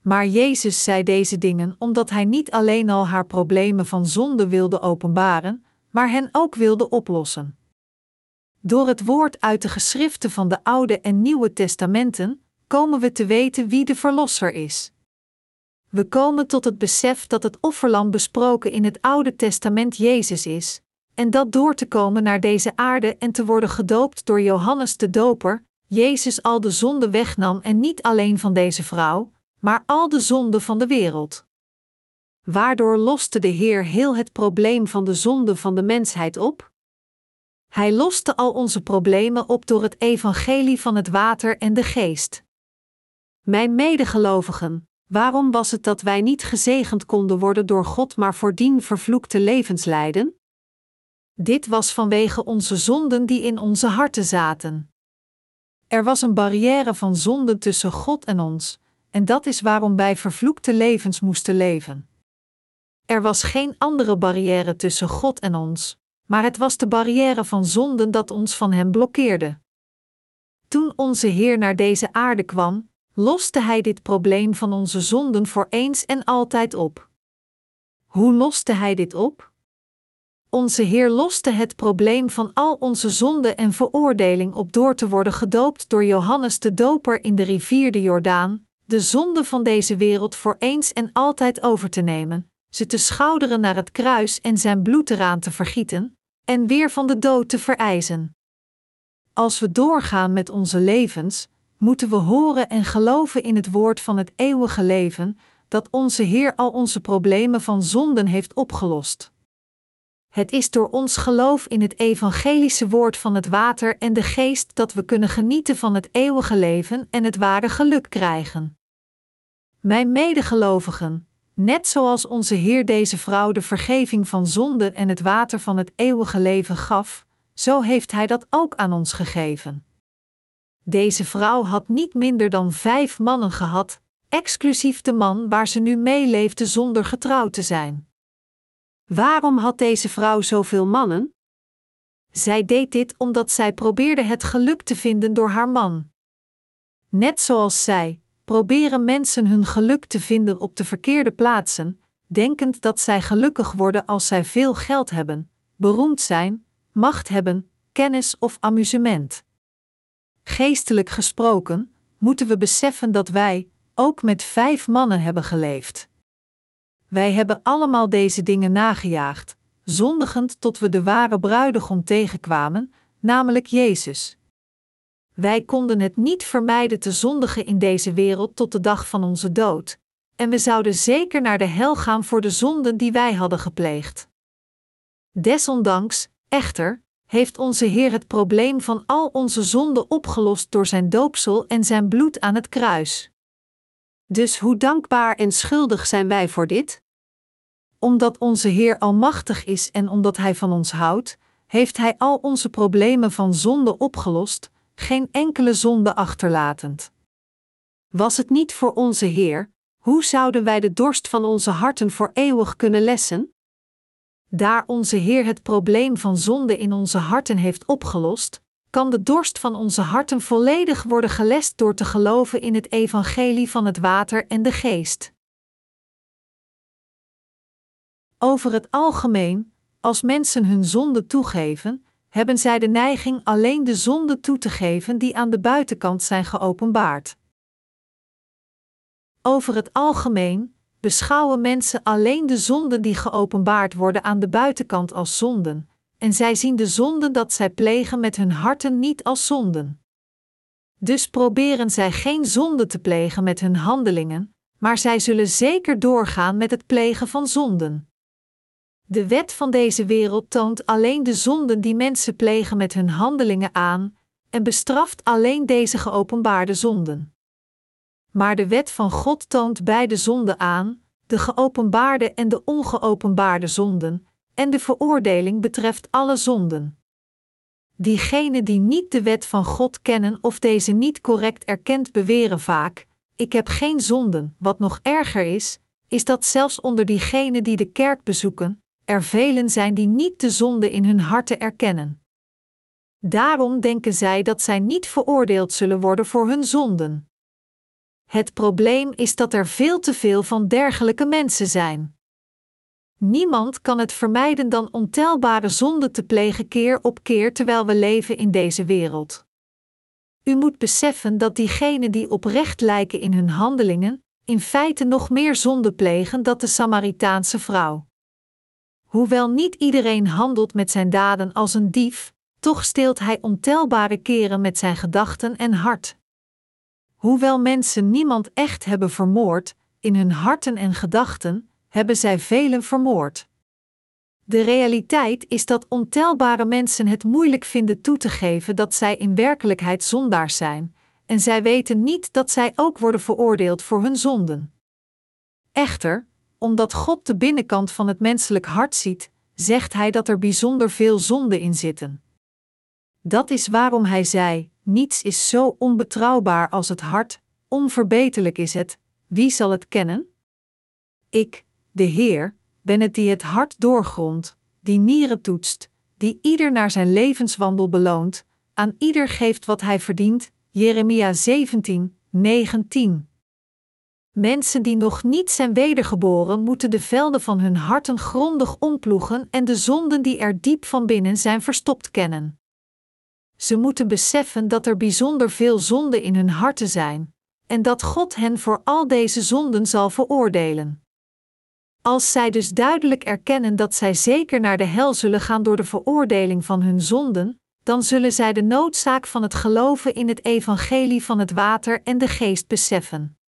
Maar Jezus zei deze dingen omdat hij niet alleen al haar problemen van zonde wilde openbaren, maar hen ook wilde oplossen. Door het woord uit de geschriften van de Oude en Nieuwe Testamenten komen we te weten wie de Verlosser is. We komen tot het besef dat het offerlam besproken in het Oude Testament Jezus is, en dat door te komen naar deze aarde en te worden gedoopt door Johannes de Doper, Jezus al de zonde wegnam en niet alleen van deze vrouw, maar al de zonden van de wereld. Waardoor loste de Heer heel het probleem van de zonde van de mensheid op? Hij loste al onze problemen op door het evangelie van het water en de geest. Mijn medegelovigen, waarom was het dat wij niet gezegend konden worden door God, maar voordien vervloekte levens leiden? Dit was vanwege onze zonden die in onze harten zaten. Er was een barrière van zonde tussen God en ons, en dat is waarom wij vervloekte levens moesten leven. Er was geen andere barrière tussen God en ons, maar het was de barrière van zonden dat ons van Hem blokkeerde. Toen onze Heer naar deze aarde kwam, loste Hij dit probleem van onze zonden voor eens en altijd op. Hoe loste Hij dit op? Onze Heer loste het probleem van al onze zonde en veroordeling op door te worden gedoopt door Johannes de Doper in de rivier de Jordaan, de zonde van deze wereld voor eens en altijd over te nemen, ze te schouderen naar het kruis en zijn bloed eraan te vergieten, en weer van de dood te vereisen. Als we doorgaan met onze levens, moeten we horen en geloven in het woord van het eeuwige leven, dat onze Heer al onze problemen van zonden heeft opgelost. Het is door ons geloof in het evangelische woord van het water en de geest dat we kunnen genieten van het eeuwige leven en het ware geluk krijgen. Mijn medegelovigen, net zoals onze Heer deze vrouw de vergeving van zonde en het water van het eeuwige leven gaf, zo heeft Hij dat ook aan ons gegeven. Deze vrouw had niet minder dan vijf mannen gehad, exclusief de man waar ze nu meeleefde zonder getrouwd te zijn. Waarom had deze vrouw zoveel mannen? Zij deed dit omdat zij probeerde het geluk te vinden door haar man. Net zoals zij, proberen mensen hun geluk te vinden op de verkeerde plaatsen, denkend dat zij gelukkig worden als zij veel geld hebben, beroemd zijn, macht hebben, kennis of amusement. Geestelijk gesproken, moeten we beseffen dat wij, ook met vijf mannen, hebben geleefd. Wij hebben allemaal deze dingen nagejaagd, zondigend tot we de ware bruidegom tegenkwamen, namelijk Jezus. Wij konden het niet vermijden te zondigen in deze wereld tot de dag van onze dood, en we zouden zeker naar de hel gaan voor de zonden die wij hadden gepleegd. Desondanks, echter, heeft onze Heer het probleem van al onze zonden opgelost door zijn doopsel en zijn bloed aan het kruis. Dus hoe dankbaar en schuldig zijn wij voor dit? Omdat onze Heer almachtig is en omdat Hij van ons houdt, heeft Hij al onze problemen van zonde opgelost, geen enkele zonde achterlatend. Was het niet voor onze Heer, hoe zouden wij de dorst van onze harten voor eeuwig kunnen lessen? Daar onze Heer het probleem van zonde in onze harten heeft opgelost, kan de dorst van onze harten volledig worden gelest door te geloven in het evangelie van het water en de geest. Over het algemeen, als mensen hun zonde toegeven, hebben zij de neiging alleen de zonden toe te geven die aan de buitenkant zijn geopenbaard. Over het algemeen beschouwen mensen alleen de zonden die geopenbaard worden aan de buitenkant als zonden, en zij zien de zonden dat zij plegen met hun harten niet als zonden. Dus proberen zij geen zonde te plegen met hun handelingen, maar zij zullen zeker doorgaan met het plegen van zonden. De wet van deze wereld toont alleen de zonden die mensen plegen met hun handelingen aan en bestraft alleen deze geopenbaarde zonden. Maar de wet van God toont beide zonden aan, de geopenbaarde en de ongeopenbaarde zonden, en de veroordeling betreft alle zonden. Diegenen die niet de wet van God kennen of deze niet correct erkend beweren vaak: Ik heb geen zonden. Wat nog erger is, is dat zelfs onder diegenen die de kerk bezoeken, er velen zijn die niet de zonde in hun harten erkennen. Daarom denken zij dat zij niet veroordeeld zullen worden voor hun zonden. Het probleem is dat er veel te veel van dergelijke mensen zijn. Niemand kan het vermijden dan ontelbare zonden te plegen keer op keer terwijl we leven in deze wereld. U moet beseffen dat diegenen die oprecht lijken in hun handelingen, in feite nog meer zonde plegen dan de Samaritaanse vrouw. Hoewel niet iedereen handelt met zijn daden als een dief, toch steelt hij ontelbare keren met zijn gedachten en hart. Hoewel mensen niemand echt hebben vermoord, in hun harten en gedachten hebben zij velen vermoord. De realiteit is dat ontelbare mensen het moeilijk vinden toe te geven dat zij in werkelijkheid zondaars zijn, en zij weten niet dat zij ook worden veroordeeld voor hun zonden. Echter, omdat God de binnenkant van het menselijk hart ziet, zegt Hij dat er bijzonder veel zonden in zitten. Dat is waarom Hij zei: Niets is zo onbetrouwbaar als het hart, onverbeterlijk is het, wie zal het kennen? Ik, de Heer, ben het die het hart doorgrondt, die nieren toetst, die ieder naar zijn levenswandel beloont, aan ieder geeft wat hij verdient. Jeremia 17, 19. Mensen die nog niet zijn wedergeboren, moeten de velden van hun harten grondig omploegen en de zonden die er diep van binnen zijn verstopt kennen. Ze moeten beseffen dat er bijzonder veel zonden in hun harten zijn, en dat God hen voor al deze zonden zal veroordelen. Als zij dus duidelijk erkennen dat zij zeker naar de hel zullen gaan door de veroordeling van hun zonden, dan zullen zij de noodzaak van het geloven in het evangelie van het water en de geest beseffen.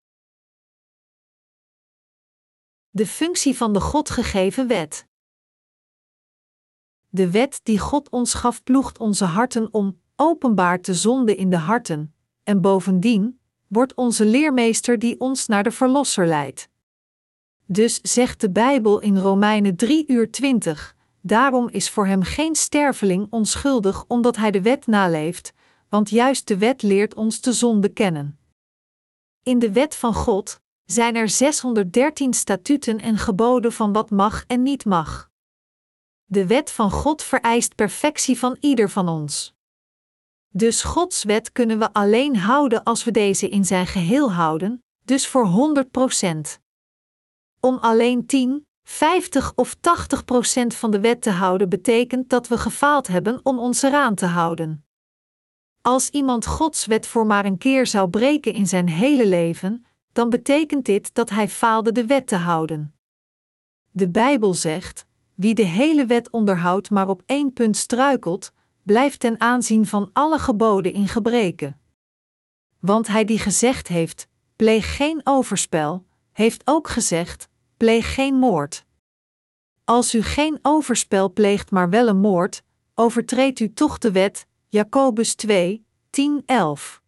De functie van de God gegeven wet. De wet die God ons gaf ploegt onze harten om, openbaar te zonden in de harten, en bovendien wordt onze leermeester die ons naar de Verlosser leidt. Dus zegt de Bijbel in Romeinen 3 uur 20, daarom is voor hem geen sterveling onschuldig omdat hij de wet naleeft, want juist de wet leert ons de zonde kennen. In de wet van God zijn er 613 statuten en geboden van wat mag en niet mag. De wet van God vereist perfectie van ieder van ons. Dus Gods wet kunnen we alleen houden als we deze in zijn geheel houden, dus voor 100 procent. Om alleen 10, 50 of 80 procent van de wet te houden betekent dat we gefaald hebben om ons eraan te houden. Als iemand Gods wet voor maar een keer zou breken in zijn hele leven, dan betekent dit dat hij faalde de wet te houden. De Bijbel zegt: wie de hele wet onderhoudt maar op één punt struikelt, blijft ten aanzien van alle geboden in gebreken. Want hij die gezegd heeft: pleeg geen overspel, heeft ook gezegd: pleeg geen moord. Als u geen overspel pleegt, maar wel een moord, overtreedt u toch de wet. Jacobus 2, 10, 11.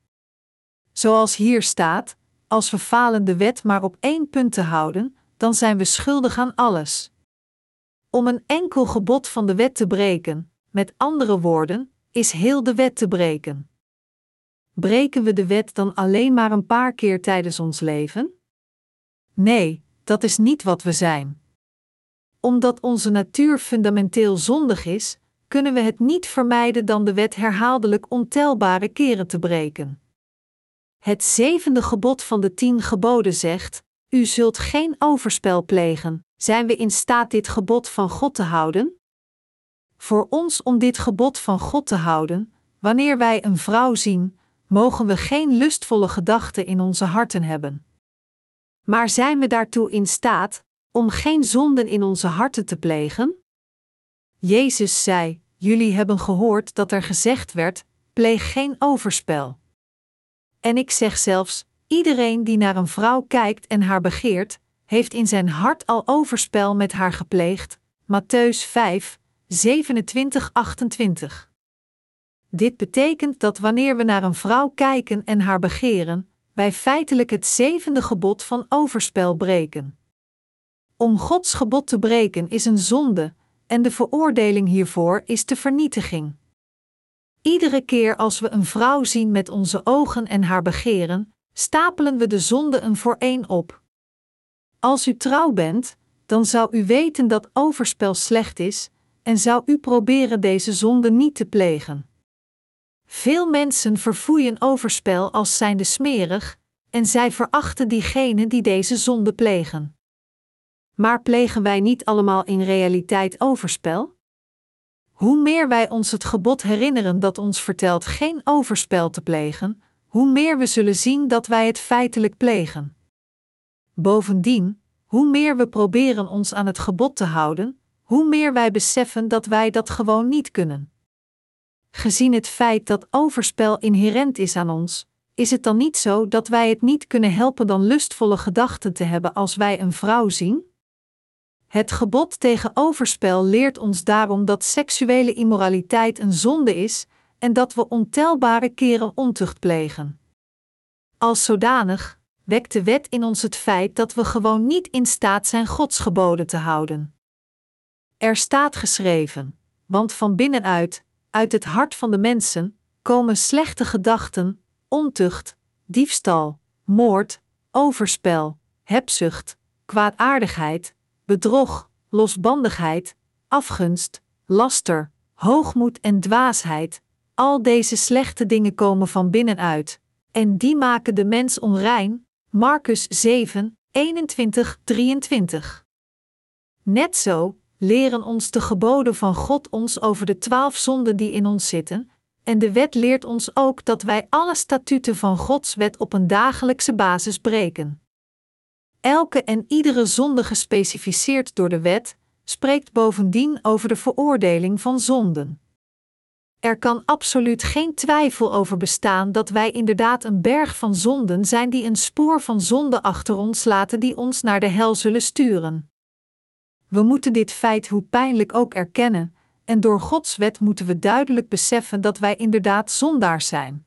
Zoals hier staat: als we falen de wet maar op één punt te houden, dan zijn we schuldig aan alles. Om een enkel gebod van de wet te breken, met andere woorden, is heel de wet te breken. Breken we de wet dan alleen maar een paar keer tijdens ons leven? Nee, dat is niet wat we zijn. Omdat onze natuur fundamenteel zondig is, kunnen we het niet vermijden dan de wet herhaaldelijk ontelbare keren te breken. Het zevende gebod van de tien geboden zegt: U zult geen overspel plegen. Zijn we in staat dit gebod van God te houden? Voor ons om dit gebod van God te houden, wanneer wij een vrouw zien, mogen we geen lustvolle gedachten in onze harten hebben. Maar zijn we daartoe in staat om geen zonden in onze harten te plegen? Jezus zei: Jullie hebben gehoord dat er gezegd werd: pleeg geen overspel. En ik zeg zelfs: iedereen die naar een vrouw kijkt en haar begeert, heeft in zijn hart al overspel met haar gepleegd. Matthäus 5, 27, 28. Dit betekent dat wanneer we naar een vrouw kijken en haar begeren, wij feitelijk het zevende gebod van overspel breken. Om Gods gebod te breken is een zonde, en de veroordeling hiervoor is de vernietiging. Iedere keer als we een vrouw zien met onze ogen en haar begeren, stapelen we de zonde een voor één op. Als u trouw bent, dan zou u weten dat overspel slecht is, en zou u proberen deze zonde niet te plegen. Veel mensen verfoeien overspel als zijnde smerig, en zij verachten diegenen die deze zonde plegen. Maar plegen wij niet allemaal in realiteit overspel? Hoe meer wij ons het gebod herinneren dat ons vertelt geen overspel te plegen, hoe meer we zullen zien dat wij het feitelijk plegen. Bovendien, hoe meer we proberen ons aan het gebod te houden, hoe meer wij beseffen dat wij dat gewoon niet kunnen. Gezien het feit dat overspel inherent is aan ons, is het dan niet zo dat wij het niet kunnen helpen dan lustvolle gedachten te hebben als wij een vrouw zien? Het gebod tegen overspel leert ons daarom dat seksuele immoraliteit een zonde is en dat we ontelbare keren ontucht plegen. Als zodanig wekt de wet in ons het feit dat we gewoon niet in staat zijn Gods geboden te houden. Er staat geschreven: Want van binnenuit, uit het hart van de mensen, komen slechte gedachten, ontucht, diefstal, moord, overspel, hebzucht, kwaadaardigheid, bedrog, losbandigheid, afgunst, laster, hoogmoed en dwaasheid. Al deze slechte dingen komen van binnenuit, en die maken de mens onrein. Marcus 7, 21, 23. Net zo leren ons de geboden van God ons over de twaalf zonden die in ons zitten, en de wet leert ons ook dat wij alle statuten van Gods wet op een dagelijkse basis breken. Elke en iedere zonde gespecificeerd door de wet spreekt bovendien over de veroordeling van zonden. Er kan absoluut geen twijfel over bestaan dat wij inderdaad een berg van zonden zijn die een spoor van zonde achter ons laten die ons naar de hel zullen sturen. We moeten dit feit hoe pijnlijk ook erkennen, en door Gods wet moeten we duidelijk beseffen dat wij inderdaad zondaars zijn.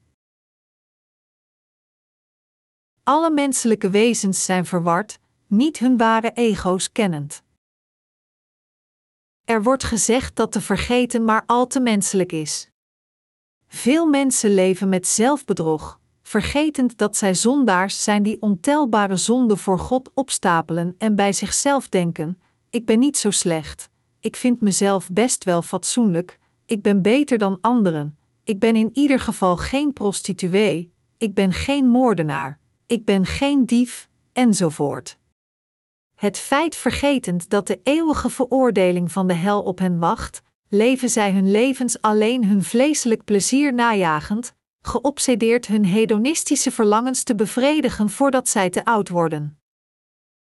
Alle menselijke wezens zijn verward, niet hun ware ego's kennend. Er wordt gezegd dat te vergeten maar al te menselijk is. Veel mensen leven met zelfbedrog, vergetend dat zij zondaars zijn die ontelbare zonden voor God opstapelen en bij zichzelf denken: ik ben niet zo slecht, ik vind mezelf best wel fatsoenlijk, ik ben beter dan anderen, ik ben in ieder geval geen prostituee, ik ben geen moordenaar, ik ben geen dief, enzovoort. Het feit vergetend dat de eeuwige veroordeling van de hel op hen wacht, leven zij hun levens alleen hun vleeselijk plezier najagend, geobsedeerd hun hedonistische verlangens te bevredigen voordat zij te oud worden.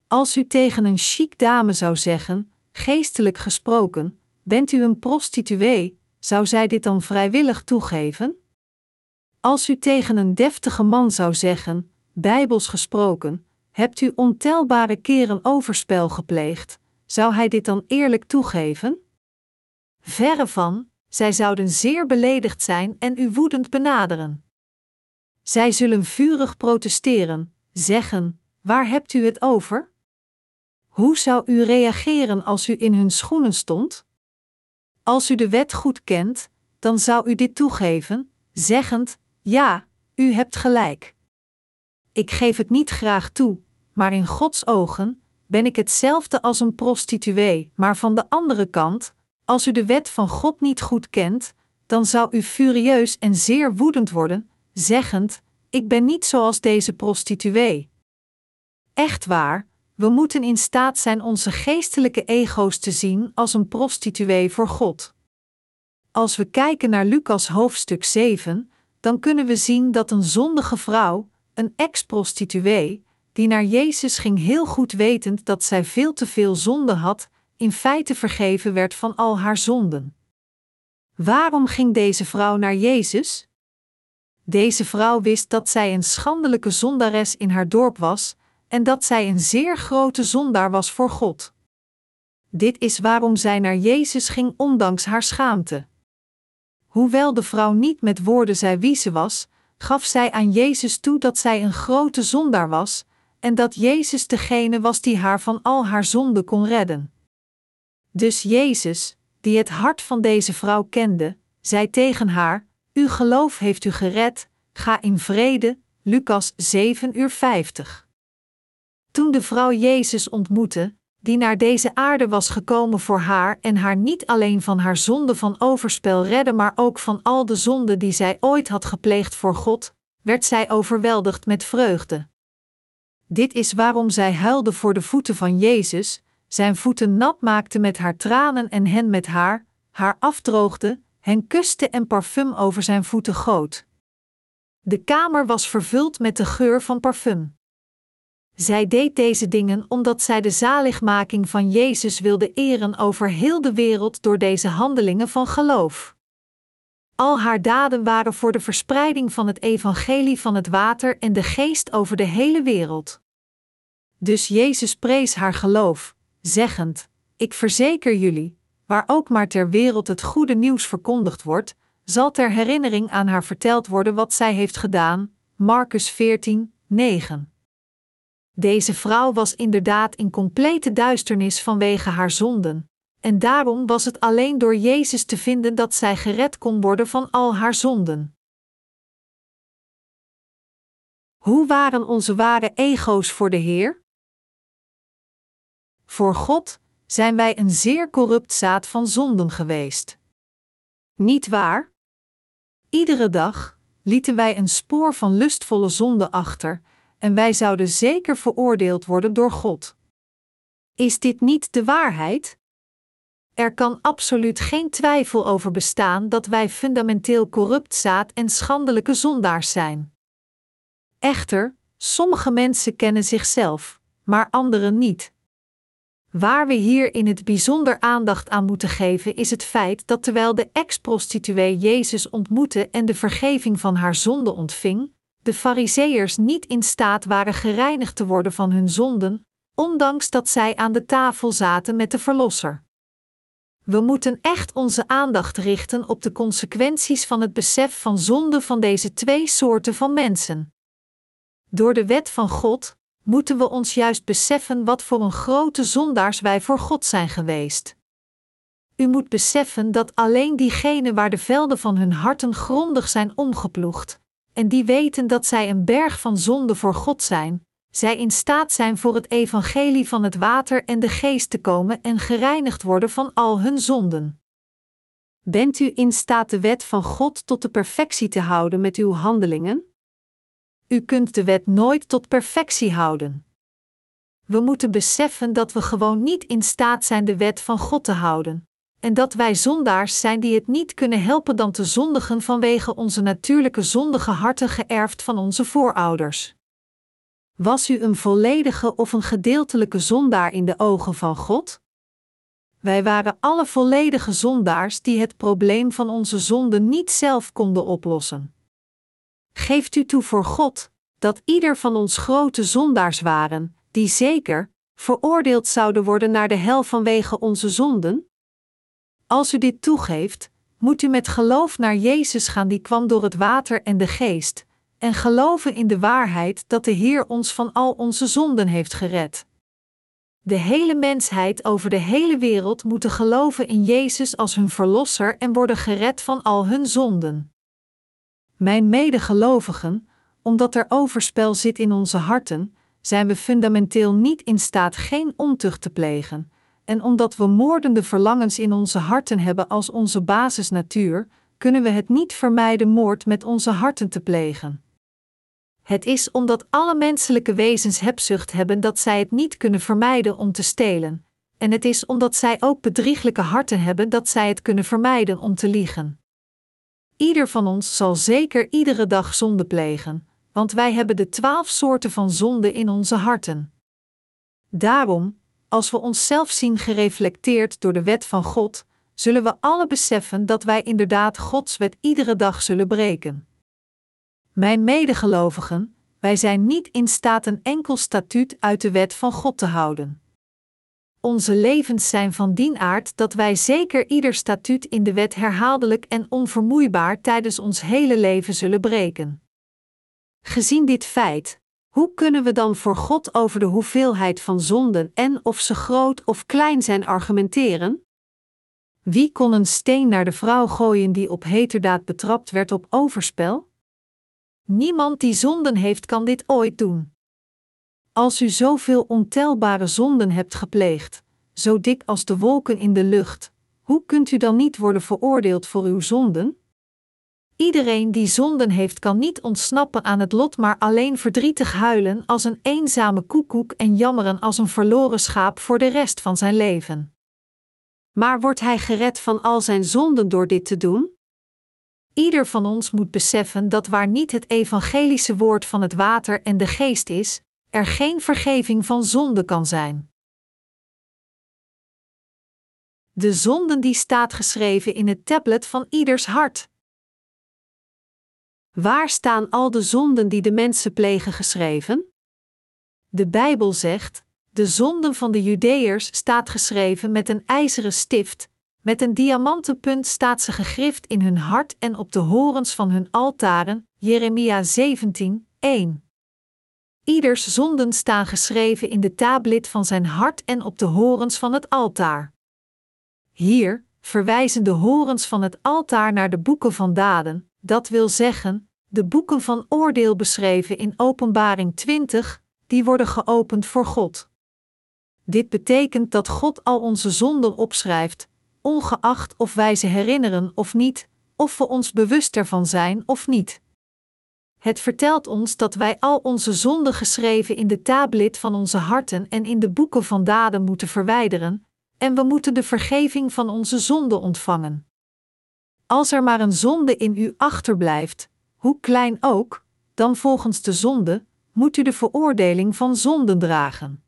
Als u tegen een chic dame zou zeggen: geestelijk gesproken, bent u een prostituee, zou zij dit dan vrijwillig toegeven? Als u tegen een deftige man zou zeggen: bijbels gesproken, hebt u ontelbare keren overspel gepleegd, zou hij dit dan eerlijk toegeven? Verre van, zij zouden zeer beledigd zijn en u woedend benaderen. Zij zullen vurig protesteren, zeggen: Waar hebt u het over? Hoe zou u reageren als u in hun schoenen stond? Als u de wet goed kent, dan zou u dit toegeven, zeggend: Ja, u hebt gelijk. Ik geef het niet graag toe, maar in Gods ogen ben ik hetzelfde als een prostituee, maar van de andere kant, als u de wet van God niet goed kent, dan zou u furieus en zeer woedend worden, zeggend: Ik ben niet zoals deze prostituee. Echt waar, we moeten in staat zijn onze geestelijke ego's te zien als een prostituee voor God. Als we kijken naar Lucas hoofdstuk 7, dan kunnen we zien dat een zondige vrouw, een ex-prostituee, die naar Jezus ging heel goed wetend dat zij veel te veel zonde had, in feite vergeven werd van al haar zonden. Waarom ging deze vrouw naar Jezus? Deze vrouw wist dat zij een schandelijke zondares in haar dorp was en dat zij een zeer grote zondaar was voor God. Dit is waarom zij naar Jezus ging, ondanks haar schaamte. Hoewel de vrouw niet met woorden zei wie ze was, gaf zij aan Jezus toe dat zij een grote zondaar was en dat Jezus degene was die haar van al haar zonden kon redden. Dus Jezus, die het hart van deze vrouw kende, zei tegen haar: Uw geloof heeft u gered, ga in vrede. Lucas 7 uur 50. Toen de vrouw Jezus ontmoette, die naar deze aarde was gekomen voor haar en haar niet alleen van haar zonde van overspel redde, maar ook van al de zonden die zij ooit had gepleegd voor God, werd zij overweldigd met vreugde. Dit is waarom zij huilde voor de voeten van Jezus, zijn voeten nat maakte met haar tranen en hen met haar, haar afdroogde, hen kuste en parfum over zijn voeten goot. De kamer was vervuld met de geur van parfum. Zij deed deze dingen omdat zij de zaligmaking van Jezus wilde eren over heel de wereld door deze handelingen van geloof. Al haar daden waren voor de verspreiding van het evangelie van het water en de geest over de hele wereld. Dus Jezus prees haar geloof, zeggend: Ik verzeker jullie, waar ook maar ter wereld het goede nieuws verkondigd wordt, zal ter herinnering aan haar verteld worden wat zij heeft gedaan. Marcus 14, 9. Deze vrouw was inderdaad in complete duisternis vanwege haar zonden, en daarom was het alleen door Jezus te vinden dat zij gered kon worden van al haar zonden. Hoe waren onze ware ego's voor de Heer? Voor God zijn wij een zeer corrupt zaad van zonden geweest. Niet waar? Iedere dag lieten wij een spoor van lustvolle zonde achter, en wij zouden zeker veroordeeld worden door God. Is dit niet de waarheid? Er kan absoluut geen twijfel over bestaan dat wij fundamenteel corrupt zaad en schandelijke zondaars zijn. Echter, sommige mensen kennen zichzelf, maar anderen niet. Waar we hier in het bijzonder aandacht aan moeten geven is het feit dat terwijl de ex-prostituee Jezus ontmoette en de vergeving van haar zonde ontving, de Fariseërs niet in staat waren gereinigd te worden van hun zonden, ondanks dat zij aan de tafel zaten met de Verlosser. We moeten echt onze aandacht richten op de consequenties van het besef van zonde van deze twee soorten van mensen. Door de wet van God moeten we ons juist beseffen wat voor een grote zondaars wij voor God zijn geweest. U moet beseffen dat alleen diegenen waar de velden van hun harten grondig zijn omgeploegd, en die weten dat zij een berg van zonde voor God zijn, zij in staat zijn voor het evangelie van het water en de geest te komen en gereinigd worden van al hun zonden. Bent u in staat de wet van God tot de perfectie te houden met uw handelingen? U kunt de wet nooit tot perfectie houden. We moeten beseffen dat we gewoon niet in staat zijn de wet van God te houden, en dat wij zondaars zijn die het niet kunnen helpen dan te zondigen vanwege onze natuurlijke zondige harten geërfd van onze voorouders. Was u een volledige of een gedeeltelijke zondaar in de ogen van God? Wij waren alle volledige zondaars die het probleem van onze zonde niet zelf konden oplossen. Geeft u toe voor God dat ieder van ons grote zondaars waren, die zeker veroordeeld zouden worden naar de hel vanwege onze zonden? Als u dit toegeeft, moet u met geloof naar Jezus gaan, die kwam door het water en de geest, en geloven in de waarheid dat de Heer ons van al onze zonden heeft gered. De hele mensheid over de hele wereld moeten geloven in Jezus als hun Verlosser en worden gered van al hun zonden. Mijn medegelovigen, omdat er overspel zit in onze harten, zijn we fundamenteel niet in staat geen ontucht te plegen, en omdat we moordende verlangens in onze harten hebben als onze basisnatuur, kunnen we het niet vermijden moord met onze harten te plegen. Het is omdat alle menselijke wezens hebzucht hebben dat zij het niet kunnen vermijden om te stelen, en het is omdat zij ook bedrieglijke harten hebben dat zij het kunnen vermijden om te liegen. Ieder van ons zal zeker iedere dag zonde plegen, want wij hebben de twaalf soorten van zonde in onze harten. Daarom, als we onszelf zien gereflecteerd door de wet van God, zullen we alle beseffen dat wij inderdaad Gods wet iedere dag zullen breken. Mijn medegelovigen, wij zijn niet in staat een enkel statuut uit de wet van God te houden. Onze levens zijn van dien aard dat wij zeker ieder statuut in de wet herhaaldelijk en onvermoeibaar tijdens ons hele leven zullen breken. Gezien dit feit, hoe kunnen we dan voor God over de hoeveelheid van zonden en of ze groot of klein zijn argumenteren? Wie kon een steen naar de vrouw gooien die op heterdaad betrapt werd op overspel? Niemand die zonden heeft kan dit ooit doen. Als u zoveel ontelbare zonden hebt gepleegd, zo dik als de wolken in de lucht, hoe kunt u dan niet worden veroordeeld voor uw zonden? Iedereen die zonden heeft kan niet ontsnappen aan het lot, maar alleen verdrietig huilen als een eenzame koekoek en jammeren als een verloren schaap voor de rest van zijn leven. Maar wordt hij gered van al zijn zonden door dit te doen? Ieder van ons moet beseffen dat waar niet het evangelische woord van het water en de geest is, er geen vergeving van zonde kan zijn. De zonden die staat geschreven in het tablet van ieders hart. Waar staan al de zonden die de mensen plegen geschreven? De Bijbel zegt: de zonden van de Judeërs staat geschreven met een ijzeren stift, met een diamantenpunt staat ze gegrift in hun hart en op de horens van hun altaren. Jeremia 17, 1. Ieders zonden staan geschreven in de tablet van zijn hart en op de horens van het altaar. Hier verwijzen de horens van het altaar naar de boeken van daden, dat wil zeggen, de boeken van oordeel beschreven in Openbaring 20, die worden geopend voor God. Dit betekent dat God al onze zonden opschrijft, ongeacht of wij ze herinneren of niet, of we ons bewust ervan zijn of niet. Het vertelt ons dat wij al onze zonden geschreven in de tablet van onze harten en in de boeken van daden moeten verwijderen, en we moeten de vergeving van onze zonden ontvangen. Als er maar een zonde in u achterblijft, hoe klein ook, dan volgens de zonde moet u de veroordeling van zonden dragen.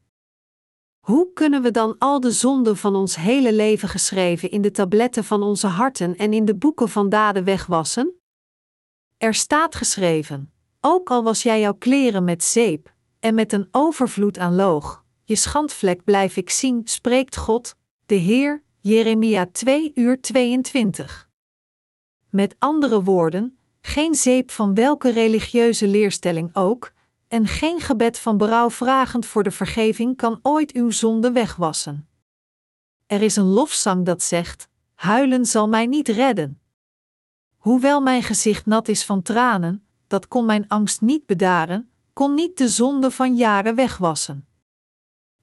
Hoe kunnen we dan al de zonden van ons hele leven geschreven in de tabletten van onze harten en in de boeken van daden wegwassen? Er staat geschreven: Ook al was jij jouw kleren met zeep, en met een overvloed aan loog, je schandvlek blijf ik zien, spreekt God, de Heer, Jeremia 2 uur 22. Met andere woorden, geen zeep van welke religieuze leerstelling ook, en geen gebed van berouw vragend voor de vergeving kan ooit uw zonde wegwassen. Er is een lofzang dat zegt: Huilen zal mij niet redden. Hoewel mijn gezicht nat is van tranen, dat kon mijn angst niet bedaren, kon niet de zonde van jaren wegwassen.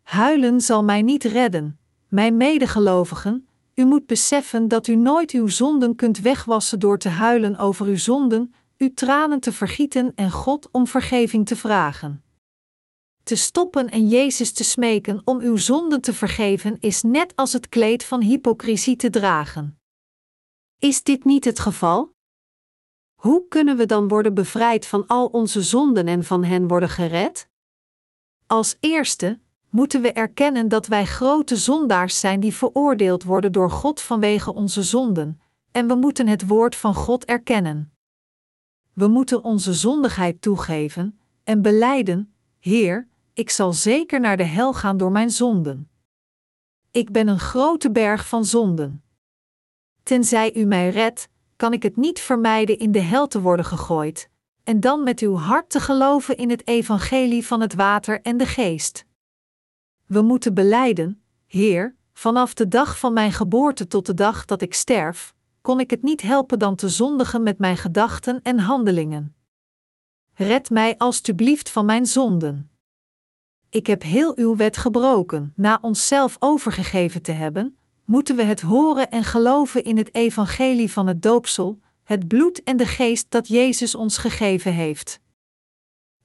Huilen zal mij niet redden, mijn medegelovigen, u moet beseffen dat u nooit uw zonden kunt wegwassen door te huilen over uw zonden, uw tranen te vergieten en God om vergeving te vragen. Te stoppen en Jezus te smeken om uw zonden te vergeven is net als het kleed van hypocrisie te dragen. Is dit niet het geval? Hoe kunnen we dan worden bevrijd van al onze zonden en van hen worden gered? Als eerste moeten we erkennen dat wij grote zondaars zijn die veroordeeld worden door God vanwege onze zonden, en we moeten het woord van God erkennen. We moeten onze zondigheid toegeven en beleiden: Heer, ik zal zeker naar de hel gaan door mijn zonden. Ik ben een grote berg van zonden. Tenzij u mij redt, kan ik het niet vermijden in de hel te worden gegooid, en dan met uw hart te geloven in het evangelie van het water en de geest. We moeten beleiden: Heer, vanaf de dag van mijn geboorte tot de dag dat ik sterf, kon ik het niet helpen dan te zondigen met mijn gedachten en handelingen. Red mij alstublieft van mijn zonden. Ik heb heel uw wet gebroken. Na onszelf overgegeven te hebben, moeten we het horen en geloven in het evangelie van het doopsel, het bloed en de geest dat Jezus ons gegeven heeft.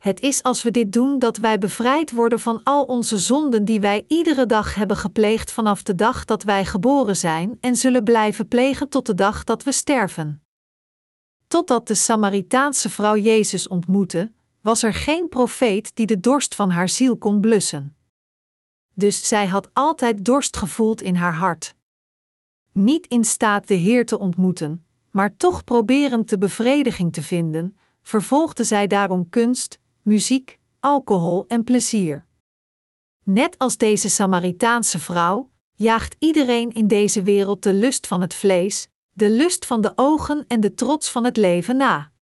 Het is als we dit doen dat wij bevrijd worden van al onze zonden die wij iedere dag hebben gepleegd vanaf de dag dat wij geboren zijn en zullen blijven plegen tot de dag dat we sterven. Totdat de Samaritaanse vrouw Jezus ontmoette, was er geen profeet die de dorst van haar ziel kon blussen. Dus zij had altijd dorst gevoeld in haar hart. Niet in staat de Heer te ontmoeten, maar toch proberend de bevrediging te vinden, vervolgde zij daarom kunst, muziek, alcohol en plezier. Net als deze Samaritaanse vrouw, jaagt iedereen in deze wereld de lust van het vlees, de lust van de ogen en de trots van het leven na.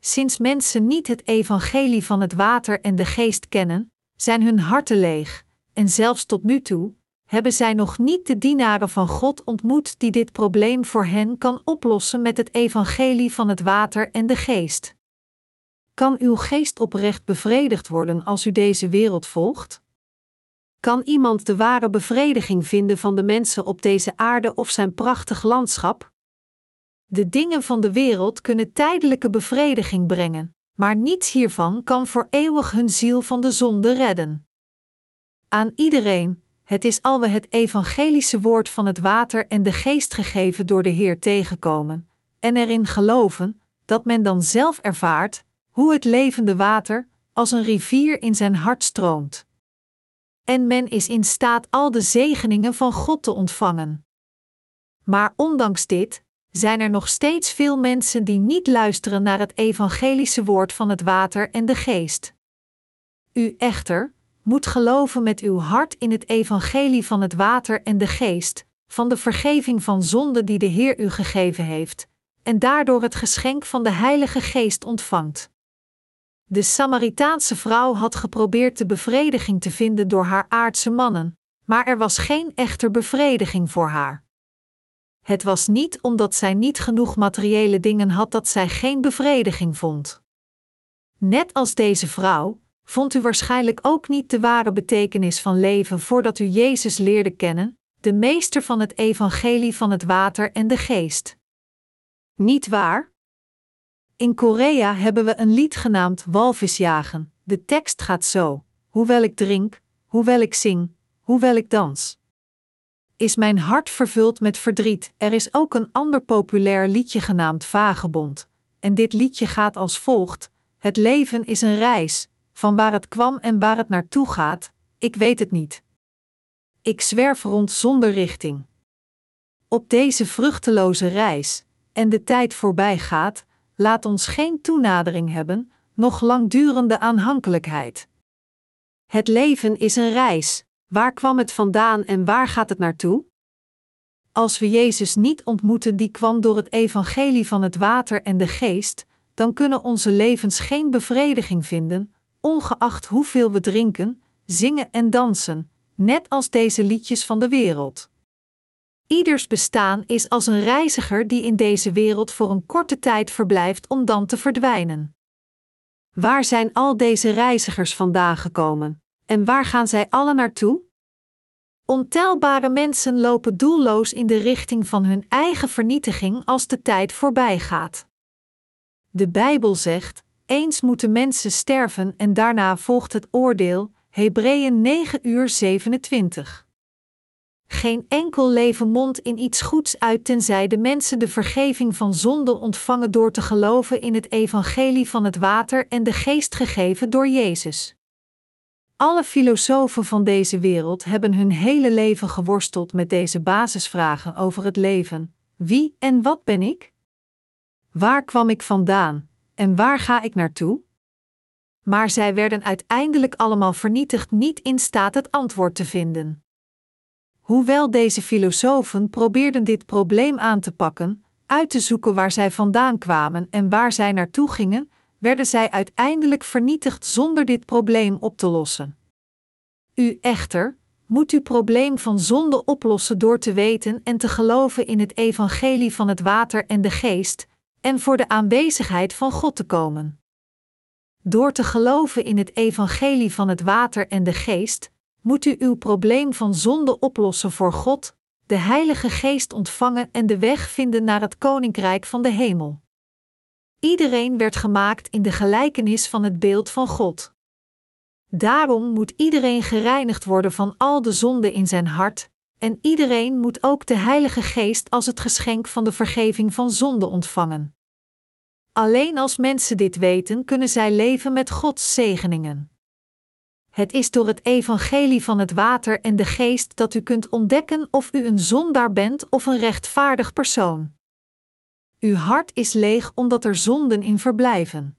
Sinds mensen niet het evangelie van het water en de geest kennen, zijn hun harten leeg, en zelfs tot nu toe hebben zij nog niet de dienaren van God ontmoet die dit probleem voor hen kan oplossen met het evangelie van het water en de geest. Kan uw geest oprecht bevredigd worden als u deze wereld volgt? Kan iemand de ware bevrediging vinden van de mensen op deze aarde of zijn prachtig landschap? De dingen van de wereld kunnen tijdelijke bevrediging brengen, maar niets hiervan kan voor eeuwig hun ziel van de zonde redden. Aan iedereen, het is al we het evangelische woord van het water en de geest gegeven door de Heer tegenkomen, en erin geloven, dat men dan zelf ervaart hoe het levende water als een rivier in zijn hart stroomt. En men is in staat al de zegeningen van God te ontvangen. Maar ondanks dit zijn er nog steeds veel mensen die niet luisteren naar het evangelische woord van het water en de geest. U echter moet geloven met uw hart in het evangelie van het water en de geest, van de vergeving van zonde die de Heer u gegeven heeft, en daardoor het geschenk van de Heilige Geest ontvangt. De Samaritaanse vrouw had geprobeerd de bevrediging te vinden door haar aardse mannen, maar er was geen echter bevrediging voor haar. Het was niet omdat zij niet genoeg materiële dingen had dat zij geen bevrediging vond. Net als deze vrouw, vond u waarschijnlijk ook niet de ware betekenis van leven voordat u Jezus leerde kennen, de meester van het evangelie van het water en de geest. Niet waar? In Korea hebben we een lied genaamd Walvisjagen. De tekst gaat zo: Hoewel ik drink, hoewel ik zing, hoewel ik dans. Is mijn hart vervuld met verdriet? Er is ook een ander populair liedje genaamd Vagebond. En dit liedje gaat als volgt: Het leven is een reis, van waar het kwam en waar het naartoe gaat, ik weet het niet. Ik zwerf rond zonder richting. Op deze vruchteloze reis, en de tijd voorbij gaat, laat ons geen toenadering hebben, nog langdurende aanhankelijkheid. Het leven is een reis, waar kwam het vandaan en waar gaat het naartoe? Als we Jezus niet ontmoeten die kwam door het evangelie van het water en de geest, dan kunnen onze levens geen bevrediging vinden, ongeacht hoeveel we drinken, zingen en dansen, net als deze liedjes van de wereld. Ieders bestaan is als een reiziger die in deze wereld voor een korte tijd verblijft om dan te verdwijnen. Waar zijn al deze reizigers vandaan gekomen en waar gaan zij alle naartoe? Ontelbare mensen lopen doelloos in de richting van hun eigen vernietiging als de tijd voorbij gaat. De Bijbel zegt: eens moeten mensen sterven en daarna volgt het oordeel, Hebreeën 9 uur 27. Geen enkel leven mondt in iets goeds uit tenzij de mensen de vergeving van zonde ontvangen door te geloven in het evangelie van het water en de geest gegeven door Jezus. Alle filosofen van deze wereld hebben hun hele leven geworsteld met deze basisvragen over het leven: wie en wat ben ik? Waar kwam ik vandaan en waar ga ik naartoe? Maar zij werden uiteindelijk allemaal vernietigd, niet in staat het antwoord te vinden. Hoewel deze filosofen probeerden dit probleem aan te pakken, uit te zoeken waar zij vandaan kwamen en waar zij naartoe gingen, werden zij uiteindelijk vernietigd zonder dit probleem op te lossen. U echter moet uw probleem van zonde oplossen door te weten en te geloven in het evangelie van het water en de geest, en voor de aanwezigheid van God te komen. Door te geloven in het evangelie van het water en de geest, moet u uw probleem van zonde oplossen voor God, de Heilige Geest ontvangen en de weg vinden naar het Koninkrijk van de Hemel. Iedereen werd gemaakt in de gelijkenis van het beeld van God. Daarom moet iedereen gereinigd worden van al de zonde in zijn hart, en iedereen moet ook de Heilige Geest als het geschenk van de vergeving van zonde ontvangen. Alleen als mensen dit weten, kunnen zij leven met Gods zegeningen. Het is door het evangelie van het water en de geest dat u kunt ontdekken of u een zondaar bent of een rechtvaardig persoon. Uw hart is leeg omdat er zonden in verblijven.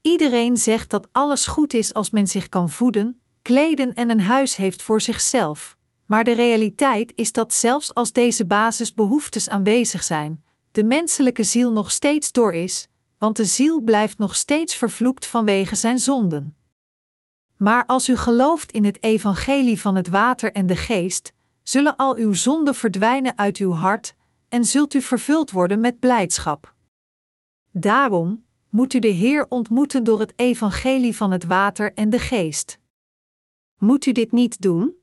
Iedereen zegt dat alles goed is als men zich kan voeden, kleden en een huis heeft voor zichzelf. Maar de realiteit is dat zelfs als deze basisbehoeftes aanwezig zijn, de menselijke ziel nog steeds door is, want de ziel blijft nog steeds vervloekt vanwege zijn zonden. Maar als u gelooft in het evangelie van het water en de geest, zullen al uw zonden verdwijnen uit uw hart en zult u vervuld worden met blijdschap. Daarom moet u de Heer ontmoeten door het evangelie van het water en de geest. Moet u dit niet doen?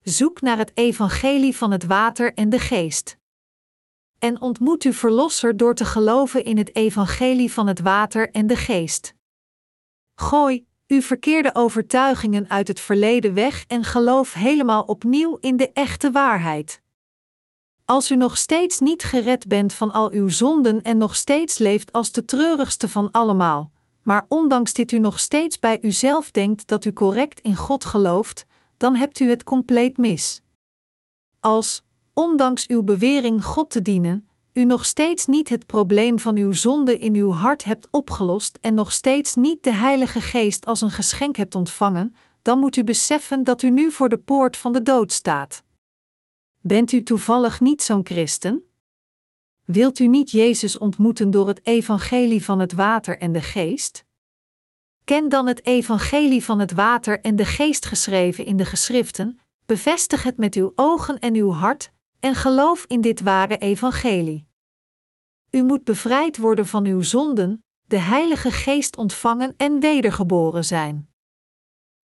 Zoek naar het evangelie van het water en de geest. En ontmoet uw verlosser door te geloven in het evangelie van het water en de geest. Gooi uw verkeerde overtuigingen uit het verleden weg en geloof helemaal opnieuw in de echte waarheid. Als u nog steeds niet gered bent van al uw zonden en nog steeds leeft als de treurigste van allemaal, maar ondanks dit u nog steeds bij uzelf denkt dat u correct in God gelooft, dan hebt u het compleet mis. Als, ondanks uw bewering God te dienen, u nog steeds niet het probleem van uw zonde in uw hart hebt opgelost en nog steeds niet de Heilige Geest als een geschenk hebt ontvangen, dan moet u beseffen dat u nu voor de poort van de dood staat. Bent u toevallig niet zo'n christen? Wilt u niet Jezus ontmoeten door het evangelie van het water en de geest? Ken dan het evangelie van het water en de geest geschreven in de geschriften, bevestig het met uw ogen en uw hart en geloof in dit ware evangelie. U moet bevrijd worden van uw zonden, de Heilige Geest ontvangen en wedergeboren zijn.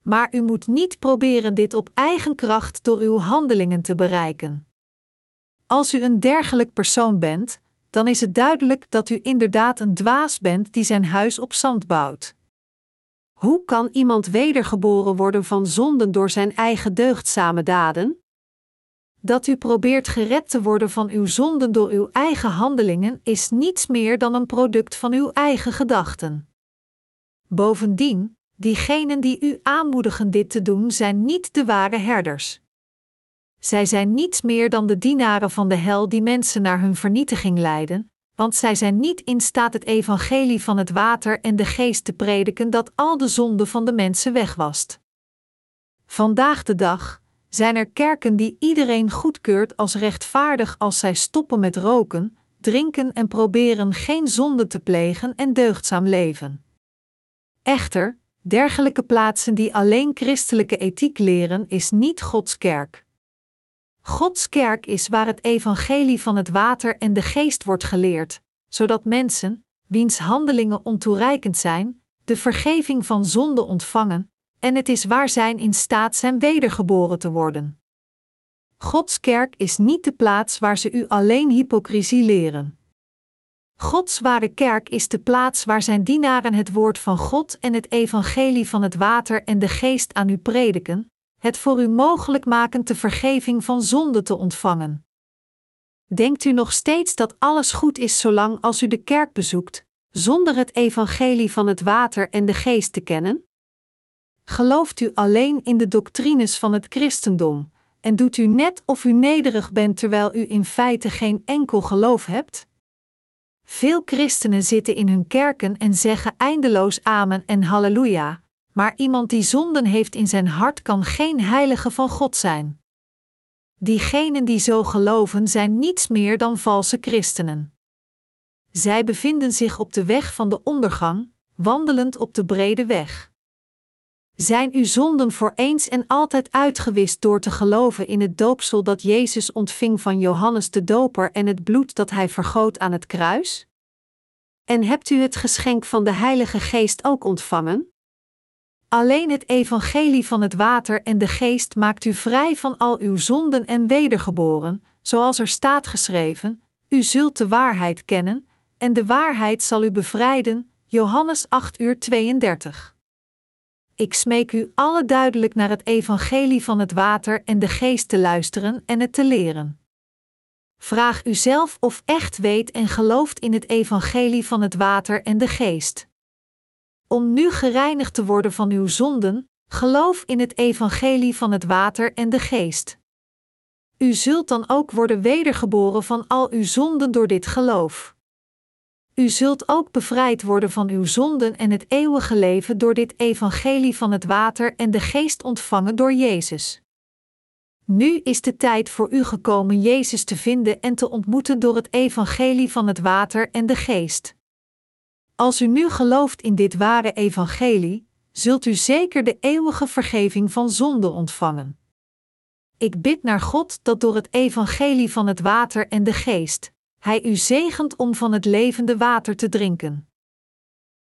Maar u moet niet proberen dit op eigen kracht door uw handelingen te bereiken. Als u een dergelijk persoon bent, dan is het duidelijk dat u inderdaad een dwaas bent die zijn huis op zand bouwt. Hoe kan iemand wedergeboren worden van zonden door zijn eigen deugdzame daden? Dat u probeert gered te worden van uw zonden door uw eigen handelingen is niets meer dan een product van uw eigen gedachten. Bovendien, diegenen die u aanmoedigen dit te doen, zijn niet de ware herders. Zij zijn niets meer dan de dienaren van de hel die mensen naar hun vernietiging leiden, want zij zijn niet in staat het evangelie van het water en de geest te prediken dat al de zonden van de mensen wegwast. Vandaag de dag zijn er kerken die iedereen goedkeurt als rechtvaardig als zij stoppen met roken, drinken en proberen geen zonde te plegen en deugdzaam leven. Echter, dergelijke plaatsen die alleen christelijke ethiek leren, is niet Gods kerk. Gods kerk is waar het evangelie van het water en de geest wordt geleerd, zodat mensen, wiens handelingen ontoereikend zijn, de vergeving van zonde ontvangen, en het is waar zij in staat zijn wedergeboren te worden. Gods kerk is niet de plaats waar ze u alleen hypocrisie leren. Gods ware kerk is de plaats waar zijn dienaren het woord van God en het evangelie van het water en de geest aan u prediken, het voor u mogelijk maken de vergeving van zonde te ontvangen. Denkt u nog steeds dat alles goed is zolang als u de kerk bezoekt, zonder het evangelie van het water en de geest te kennen? Gelooft u alleen in de doctrines van het christendom en doet u net of u nederig bent terwijl u in feite geen enkel geloof hebt? Veel christenen zitten in hun kerken en zeggen eindeloos amen en halleluja, maar iemand die zonden heeft in zijn hart kan geen heilige van God zijn. Diegenen die zo geloven zijn niets meer dan valse christenen. Zij bevinden zich op de weg van de ondergang, wandelend op de brede weg. Zijn uw zonden voor eens en altijd uitgewist door te geloven in het doopsel dat Jezus ontving van Johannes de Doper en het bloed dat hij vergoot aan het kruis? En hebt u het geschenk van de Heilige Geest ook ontvangen? Alleen het evangelie van het water en de geest maakt u vrij van al uw zonden en wedergeboren, zoals er staat geschreven: U zult de waarheid kennen, en de waarheid zal u bevrijden. Johannes 8 uur 32. Ik smeek u alle duidelijk naar het evangelie van het water en de geest te luisteren en het te leren. Vraag uzelf of echt weet en gelooft in het evangelie van het water en de geest. Om nu gereinigd te worden van uw zonden, geloof in het evangelie van het water en de geest. U zult dan ook worden wedergeboren van al uw zonden door dit geloof. U zult ook bevrijd worden van uw zonden en het eeuwige leven door dit evangelie van het water en de geest ontvangen door Jezus. Nu is de tijd voor u gekomen Jezus te vinden en te ontmoeten door het evangelie van het water en de geest. Als u nu gelooft in dit ware evangelie, zult u zeker de eeuwige vergeving van zonde ontvangen. Ik bid naar God dat door het evangelie van het water en de geest, Hij u zegent om van het levende water te drinken.